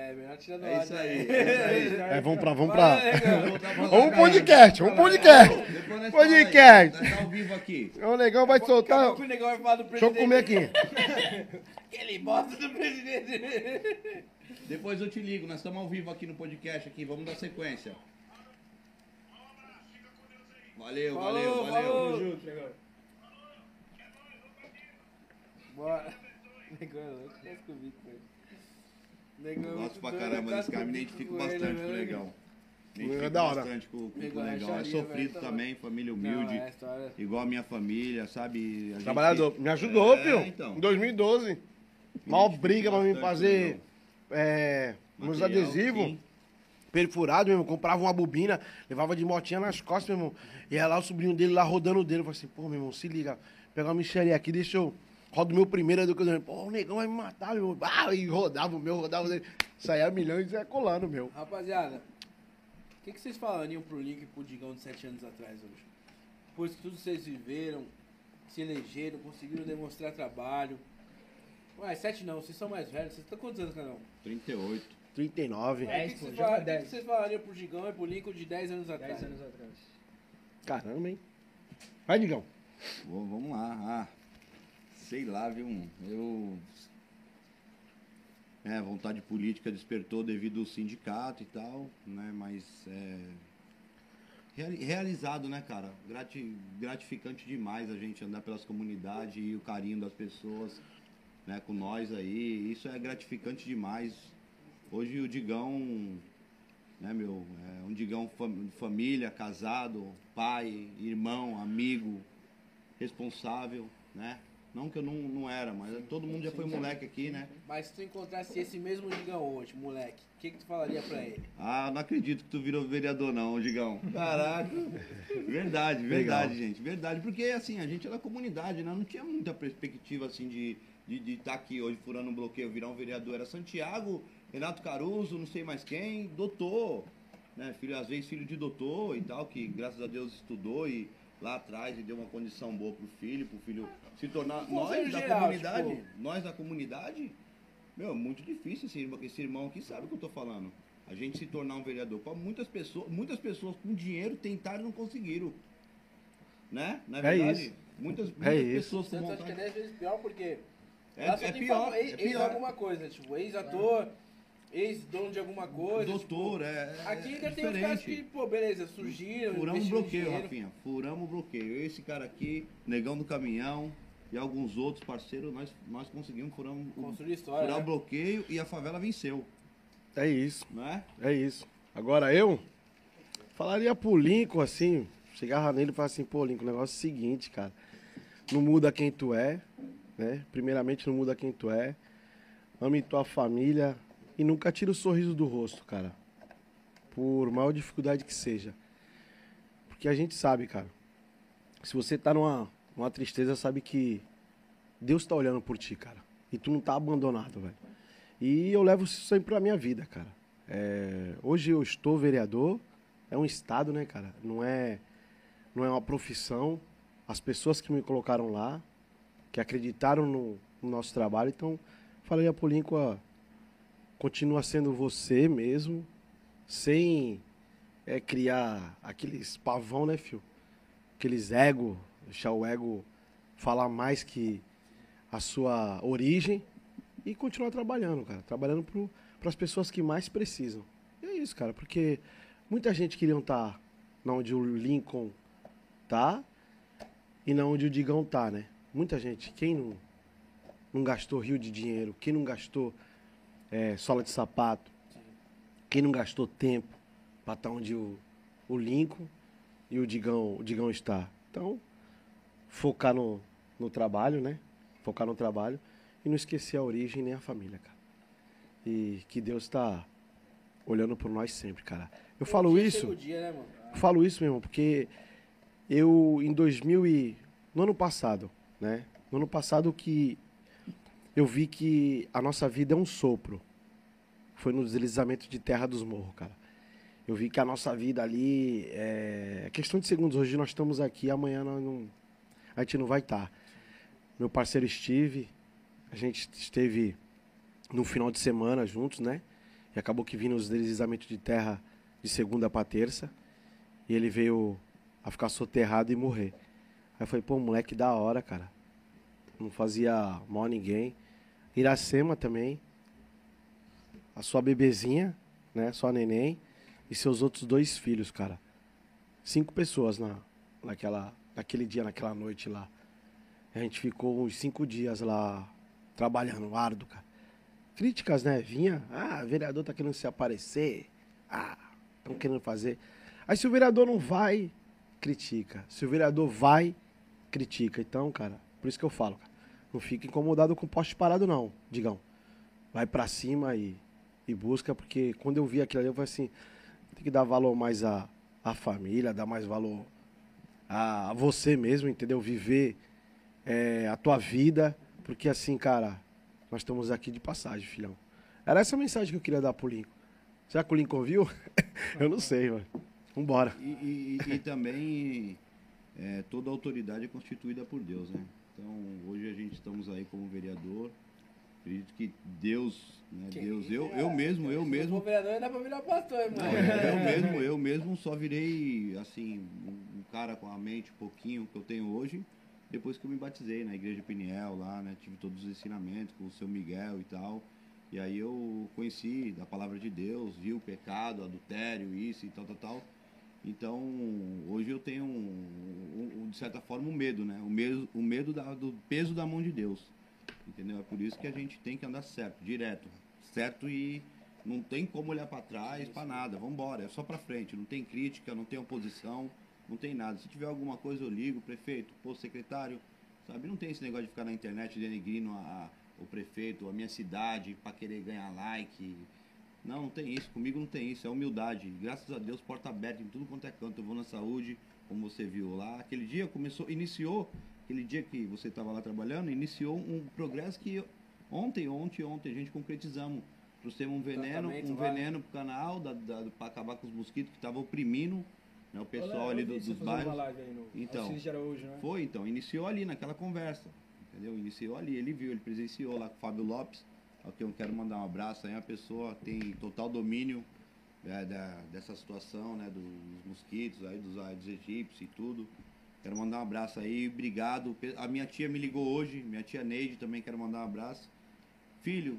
É, melhor tirar do É ar, isso né? aí, é isso aí. É, vamos pra, vamos pra. Negão. Vamos podcast, vamos podcast. Depois nós Podcast. tá ao vivo aqui. O negão vai soltar. o negão vai falar do Deixa eu presidente. comer aqui. Aquele bosta do presidente. Depois eu te ligo, nós estamos ao vivo aqui no podcast aqui, vamos dar sequência. Valeu, valeu, valeu. falou. Bora. Negão é louco, quase que. Negão Eu é gosto muito pra caramba desse que cara, me identifico bastante com o velho. Negão. Me É identifico da hora. bastante com, com, com o Negão é. É sofrido tá também, família Não, humilde. é história. Igual a minha família, sabe? A gente- Trabalhador. Me ajudou, É, pio. então. Em 2012. Mal briga pra mim fazer é, meus adesivos. sim. Perfurado, meu irmão. Comprava uma bobina, levava de motinha nas costas, meu irmão. E ia lá o sobrinho dele lá rodando o dele. Eu falei assim, pô, meu irmão, se liga. Pegar uma micharia aqui, deixa eu rodo o meu primeiro, eu, pô, o negão vai me matar, meu. Ah, e rodava o meu, rodava o dele. Saía milhões e ia colando, meu. Rapaziada, o que, que vocês falariam pro Link e pro Digão de 7 anos atrás hoje? Depois que tudo vocês viveram, se elegeram, conseguiram demonstrar trabalho. Ué, 7 não, vocês são mais velhos. Vocês estão quantos anos, cada um? 38. 39. O que, Dez, que pô, o que vocês falariam pro Digão e pro Lincoln de 10 anos atrás? 10 anos atrás. Caramba, hein? Vai, Digão. Bom, vamos lá. Ah, sei lá, viu? Eu. É, vontade política despertou devido ao sindicato e tal, né? Mas é. reali- Realizado, né, cara? Grati- gratificante demais a gente andar pelas comunidades e o carinho das pessoas, né, com nós aí. Isso é gratificante demais. Hoje o Digão, né, meu, é um Digão fam- família, casado, pai, irmão, amigo, responsável, né? Não que eu não, não era, mas todo mundo já foi moleque aqui, né? Mas se tu encontrasse esse mesmo Digão hoje, moleque, o que, que tu falaria pra ele? Ah, não acredito que tu virou vereador não, Digão. Caraca. Verdade, verdade, gente. Verdade. Porque, assim, a gente é da comunidade, né? Não tinha muita perspectiva, assim, de estar de, estar aqui hoje furando um bloqueio, virar um vereador. Era Santiago, Renato Caruso, não sei mais quem, doutor. Né? Filho, às vezes filho de doutor e tal, que graças a Deus estudou e lá atrás e deu uma condição boa pro filho, pro filho se tornar... Nós da geral, comunidade, tipo- nós da comunidade, meu, muito difícil esse irmão, esse irmão aqui sabe o que eu tô falando. A gente se tornar um vereador. Pra muitas pessoas, muitas pessoas com dinheiro tentaram e não conseguiram. Né? Não é É verdade? isso. Muitas, muitas É isso. O pessoas com Santos acho que é vontade. 10 vezes pior porque. É, é pior, ex, é ex pior. alguma coisa, tipo, ex-ator, ex-dono de alguma coisa. Doutor, é. tipo, aqui é ainda tem os caras que, pô, beleza, surgiram. Furamos o bloqueio, dinheiro. Rafinha. Furamos o bloqueio. Esse cara aqui, negão do caminhão e alguns outros parceiros, nós, nós conseguimos furar, um, Construir história. furar o né? bloqueio e a favela venceu. É isso, Não é? é isso. Agora eu falaria pro Lincoln assim, chegava nele e falava assim, pô, Lincoln, o negócio é o seguinte, cara. Não muda quem tu é, né? Primeiramente não muda quem tu é. Ame tua família e nunca tira o sorriso do rosto, cara. Por maior dificuldade que seja. Porque a gente sabe, cara. Se você tá numa, numa tristeza, sabe que Deus tá olhando por ti, cara. E tu não tá abandonado, velho. E eu levo isso sempre pra minha vida, cara. É, hoje eu estou vereador, é um estado, né, cara? Não é, não é uma profissão. As pessoas que me colocaram lá, que acreditaram no, no nosso trabalho, então falei a Polinco, continua sendo você mesmo, sem é, criar aqueles pavão, né, fio? Aqueles ego, deixar o ego falar mais que a sua origem e continuar trabalhando, cara. Trabalhando para as pessoas que mais precisam. E é isso, cara, porque muita gente queria estar na onde o Lincoln tá e na onde o Digão tá, né? Muita gente. Quem não, não gastou rio de dinheiro? Quem não gastou é, sola de sapato? Quem não gastou tempo para estar onde o, o Lincoln e o Digão, o Digão está? Então, focar no, no trabalho, né? Focar no trabalho e não esquecer a origem nem a família, cara. E que Deus está olhando por nós sempre, cara. Eu falo isso, dia, né, eu falo isso mesmo, porque eu em 2000 e no ano passado, né? No ano passado que eu vi que a nossa vida é um sopro. Foi no deslizamento de terra dos morros, cara. Eu vi que a nossa vida ali é questão de segundos. Hoje nós estamos aqui, amanhã não, a gente não vai estar. Meu parceiro Steve, a gente esteve no final de semana juntos, né? E acabou que vindo os deslizamentos de terra de segunda para terça. E ele veio a ficar soterrado e morrer. Aí eu falei, pô, moleque da hora, cara. Não fazia mal a ninguém. Iracema também. A sua bebezinha, né? Sua neném. E seus outros dois filhos, cara. Cinco pessoas na, naquela, naquele dia, naquela noite lá. A gente ficou uns cinco dias lá trabalhando, árduo, cara. Críticas, né? Vinha, ah, vereador tá querendo se aparecer. Ah, estão querendo fazer. Aí se o vereador não vai, critica. Se o vereador vai, critica. Então, cara, por isso que eu falo, cara, não fica incomodado com poste parado, não, digão. Vai pra cima e, e busca, porque quando eu vi aquilo ali, eu falei assim, tem que dar valor mais à, à família, dar mais valor a, a você mesmo, entendeu? Viver é, a tua vida. Por Porque assim, cara, nós estamos aqui de passagem, filhão. Era essa a mensagem que eu queria dar pro Lincoln. Será que o Lincoln viu? eu não sei, mano. Vambora. E, e- e- e também é, toda autoridade é constituída por Deus, né? Então, hoje a gente estamos aí como vereador. Acredito que Deus, né? Deus, eu, eu mesmo, eu mesmo, for vereador, dá pra virar pastor, irmão. Não, eu mesmo, eu mesmo só virei assim um, um cara com a mente um pouquinho que eu tenho hoje depois que eu me batizei na igreja Piniel lá, né? Tive todos os ensinamentos com o seu Miguel e tal. E aí eu conheci da palavra de Deus, vi o pecado, adultério, isso e tal, tal, tal. Então, hoje eu tenho, um, um- de certa forma, um medo, né? O medo, o medo da- do peso da mão de Deus. Entendeu? É por isso que a gente tem que andar certo, direto. Certo e não tem como olhar para trás, para nada. Vamos embora, é só para frente. Não tem crítica, não tem oposição, não tem nada. Se tiver alguma coisa, eu ligo, prefeito, pô, secretário, sabe? Não tem esse negócio de ficar na internet denegrindo a, a- o prefeito, a minha cidade, para querer ganhar like. Não, não tem isso. Comigo não tem isso. É humildade. Graças a Deus, porta aberta em tudo quanto é canto. Eu vou na saúde, como você viu lá. Aquele dia começou, iniciou, aquele dia que você estava lá trabalhando, iniciou um progresso que ontem, ontem, ontem a gente concretizamos. Trouxemos um veneno, um veneno pro canal para acabar com os mosquitos que estavam oprimindo né, o pessoal ali do- dos bairros. Então. Né? Foi, então, iniciou ali naquela conversa, entendeu? Iniciou ali, ele viu, ele presenciou lá com o Fábio Lopes, a quem eu quero mandar um abraço aí, a pessoa tem total domínio né, da, dessa situação, né, dos mosquitos aí, dos Aedes egípcios e tudo. Quero mandar um abraço aí, obrigado. A minha tia me ligou hoje, minha tia Neide também quero mandar um abraço. Filho,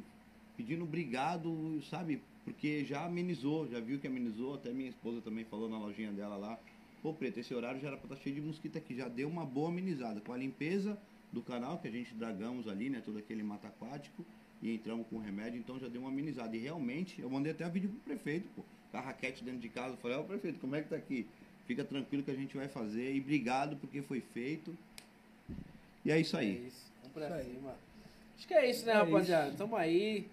pedindo obrigado, sabe? Porque já amenizou, já viu que amenizou, até minha esposa também falou na lojinha dela lá. Pô, Preto, esse horário já era pra estar cheio de mosquito aqui, já deu uma boa amenizada. Com a limpeza do canal, que a gente dragamos ali, né? Todo aquele mata aquático, e entramos com remédio, então já deu uma amenizada. E realmente, eu mandei até vídeo pro prefeito, pô. Com a raquete dentro de casa, eu falei, ó, prefeito, como é que tá aqui? Fica tranquilo que a gente vai fazer, e obrigado porque foi feito. E é isso É aí. isso. Vamos pra cima. Acho que é isso, né, É rapaziada? isso. Tamo aí.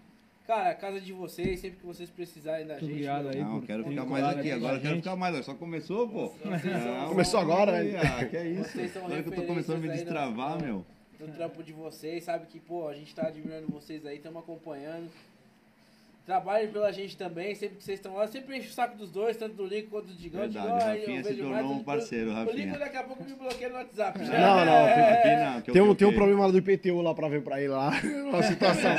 Cara, a casa de vocês, sempre que vocês precisarem da Muito gente. obrigado meu, aí Não, por quero ficar mais aqui, agora eu quero ficar mais. Só começou, pô? Vocês são- Começou agora, aí, hein? ah, que é isso? Vocês são Agora que eu tô começando a me aí destravar, meu. No trampo de vocês, sabe que, pô, a gente tá admirando vocês aí, estamos acompanhando. Trabalhem pela gente também, sempre que vocês estão lá, sempre enche o saco dos dois, tanto do Lincoln quanto do Digão. Verdade, Digão, Rafinha se vejo tornou mais um do- parceiro, O Rafinha. Lincoln daqui a pouco me bloqueia no WhatsApp. já. Não, não, É, Aqui é, não, que eu Tem um, tem um problema lá do IPTU lá pra ver pra ele lá. Uma situação.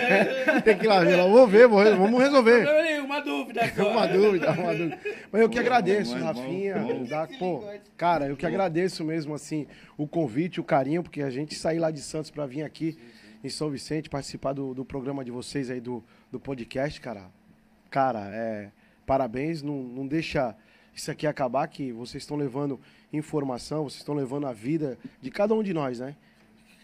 tem que ir lá ver lá. Vou ver, vamos resolver. Uma dúvida só. uma dúvida, uma dúvida. Mas eu que agradeço, Rafinha. bom. da- pô, cara, eu que agradeço mesmo, assim, o convite, o carinho, porque a gente sair lá de Santos pra vir aqui em São Vicente, participar do, do programa de vocês aí, do, do podcast, cara. Cara, é. Parabéns, não, não deixa isso aqui acabar, que vocês estão levando informação, vocês estão levando a vida de cada um de nós, né?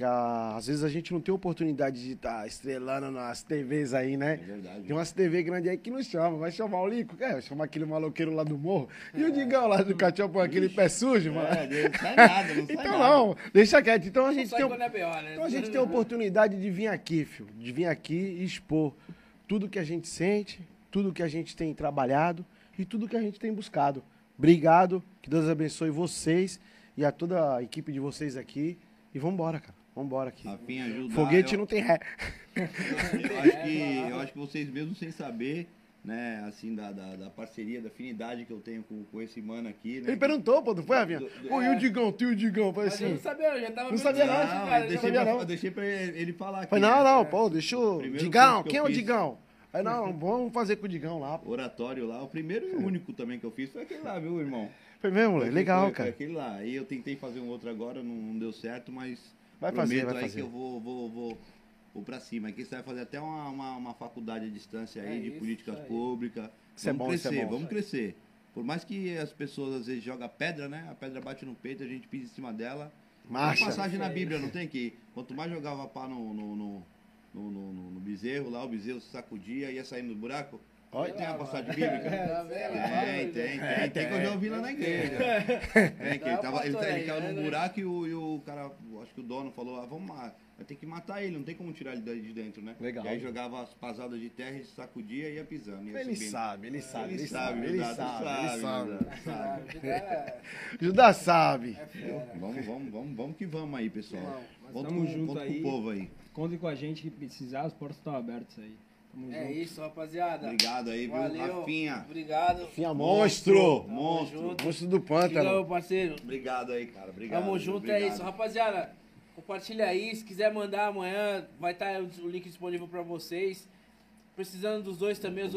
Ah, às vezes a gente não tem oportunidade de estar estrelando nas TVs aí, né? É verdade. Tem umas TV grande aí que não chama. Vai chamar o Lico? É, vai chamar aquele maloqueiro lá do morro. E o Digão lá do Cachorro, aquele pé sujo, mano. É, não sai nada, não sai Então nada. não, deixa quieto. Então a gente tem, quando é B.O., né? então a gente tem a oportunidade de vir aqui, filho. De vir aqui e expor tudo que a gente sente, tudo que a gente tem trabalhado e tudo que a gente tem buscado. Obrigado, que Deus abençoe vocês e a toda a equipe de vocês aqui. E vambora, cara. Vambora aqui. Rafinha ajuda. Foguete eu, não tem ré. eu acho que eu acho que vocês mesmo sem saber, né, assim, da, da, da parceria, da afinidade que eu tenho com, com esse mano aqui, né? Ele perguntou, pô, não foi, Rafinha? Do- do- Pô, e o Digão? Tem o Digão? Foi Mas eu assim. não sabia, eu já tava Não sabia perguntando, não, Não, cara, eu deixei, sabia pra, não. eu deixei pra ele falar aqui. Falei, não, né? não, pô, deixa o. Digão, que quem é o fiz. Digão? Aí, não, vamos fazer com o Digão lá, pô. Oratório lá, o primeiro e o único também que eu fiz foi aquele lá, viu, irmão? Foi mesmo, moleque? Foi- Legal, foi- cara. Foi aquele lá. Aí eu tentei fazer um outro agora, não, não deu certo, mas Vai fazer, prometo vai aí fazer. que eu vou, vou, vou, vou pra cima. Aqui você vai fazer até uma, uma, uma faculdade à distância aí É de isso, políticas isso aí. públicas. Isso é vamos bom, isso é crescer, bom. vamos crescer. Por mais que as pessoas às vezes jogam pedra, né? A pedra bate no peito, a gente pisa em cima dela. Tem Marcha. uma passagem na Bíblia, não tem que quanto mais jogava pá no, no, no, no, no- no- no bezerro lá, o bezerro se sacudia, ia saindo do buraco. Olha, tem a passagem bíblica? Tá vendo? Tem, tem, tem, tem que eu já ouvi lá na igreja. É, que ele tava, ele, ele caiu num buraco e o, e o cara, acho que o dono falou, ah, vamos lá, vai ter que matar ele, não tem como tirar ele daí de dentro, né? Legal. E aí jogava as pasadas de terra e sacudia e ia pisando. Ia Ele sabe, ele sabe, Ele ele sabe, sabe, ele Judá, tu sabe, ele sabe. Judá, sabe. É, Judá sabe. Vamos, vamos, vamos, vamos que vamos aí, pessoal. Com, junto conta com aí. o povo aí. Conte com a gente que precisar, as portas estão abertas aí. Tamo é junto. isso, rapaziada. Obrigado aí, viu, Valeu. Rafinha? Obrigado. Finha monstro. Tamo Monstro. junto. Monstro do pântano. meu parceiro. Obrigado aí, cara. Obrigado. Tamo junto, é obrigado. isso. Rapaziada, compartilha aí. Se quiser mandar amanhã, vai estar o link disponível pra vocês. Precisando dos dois também, os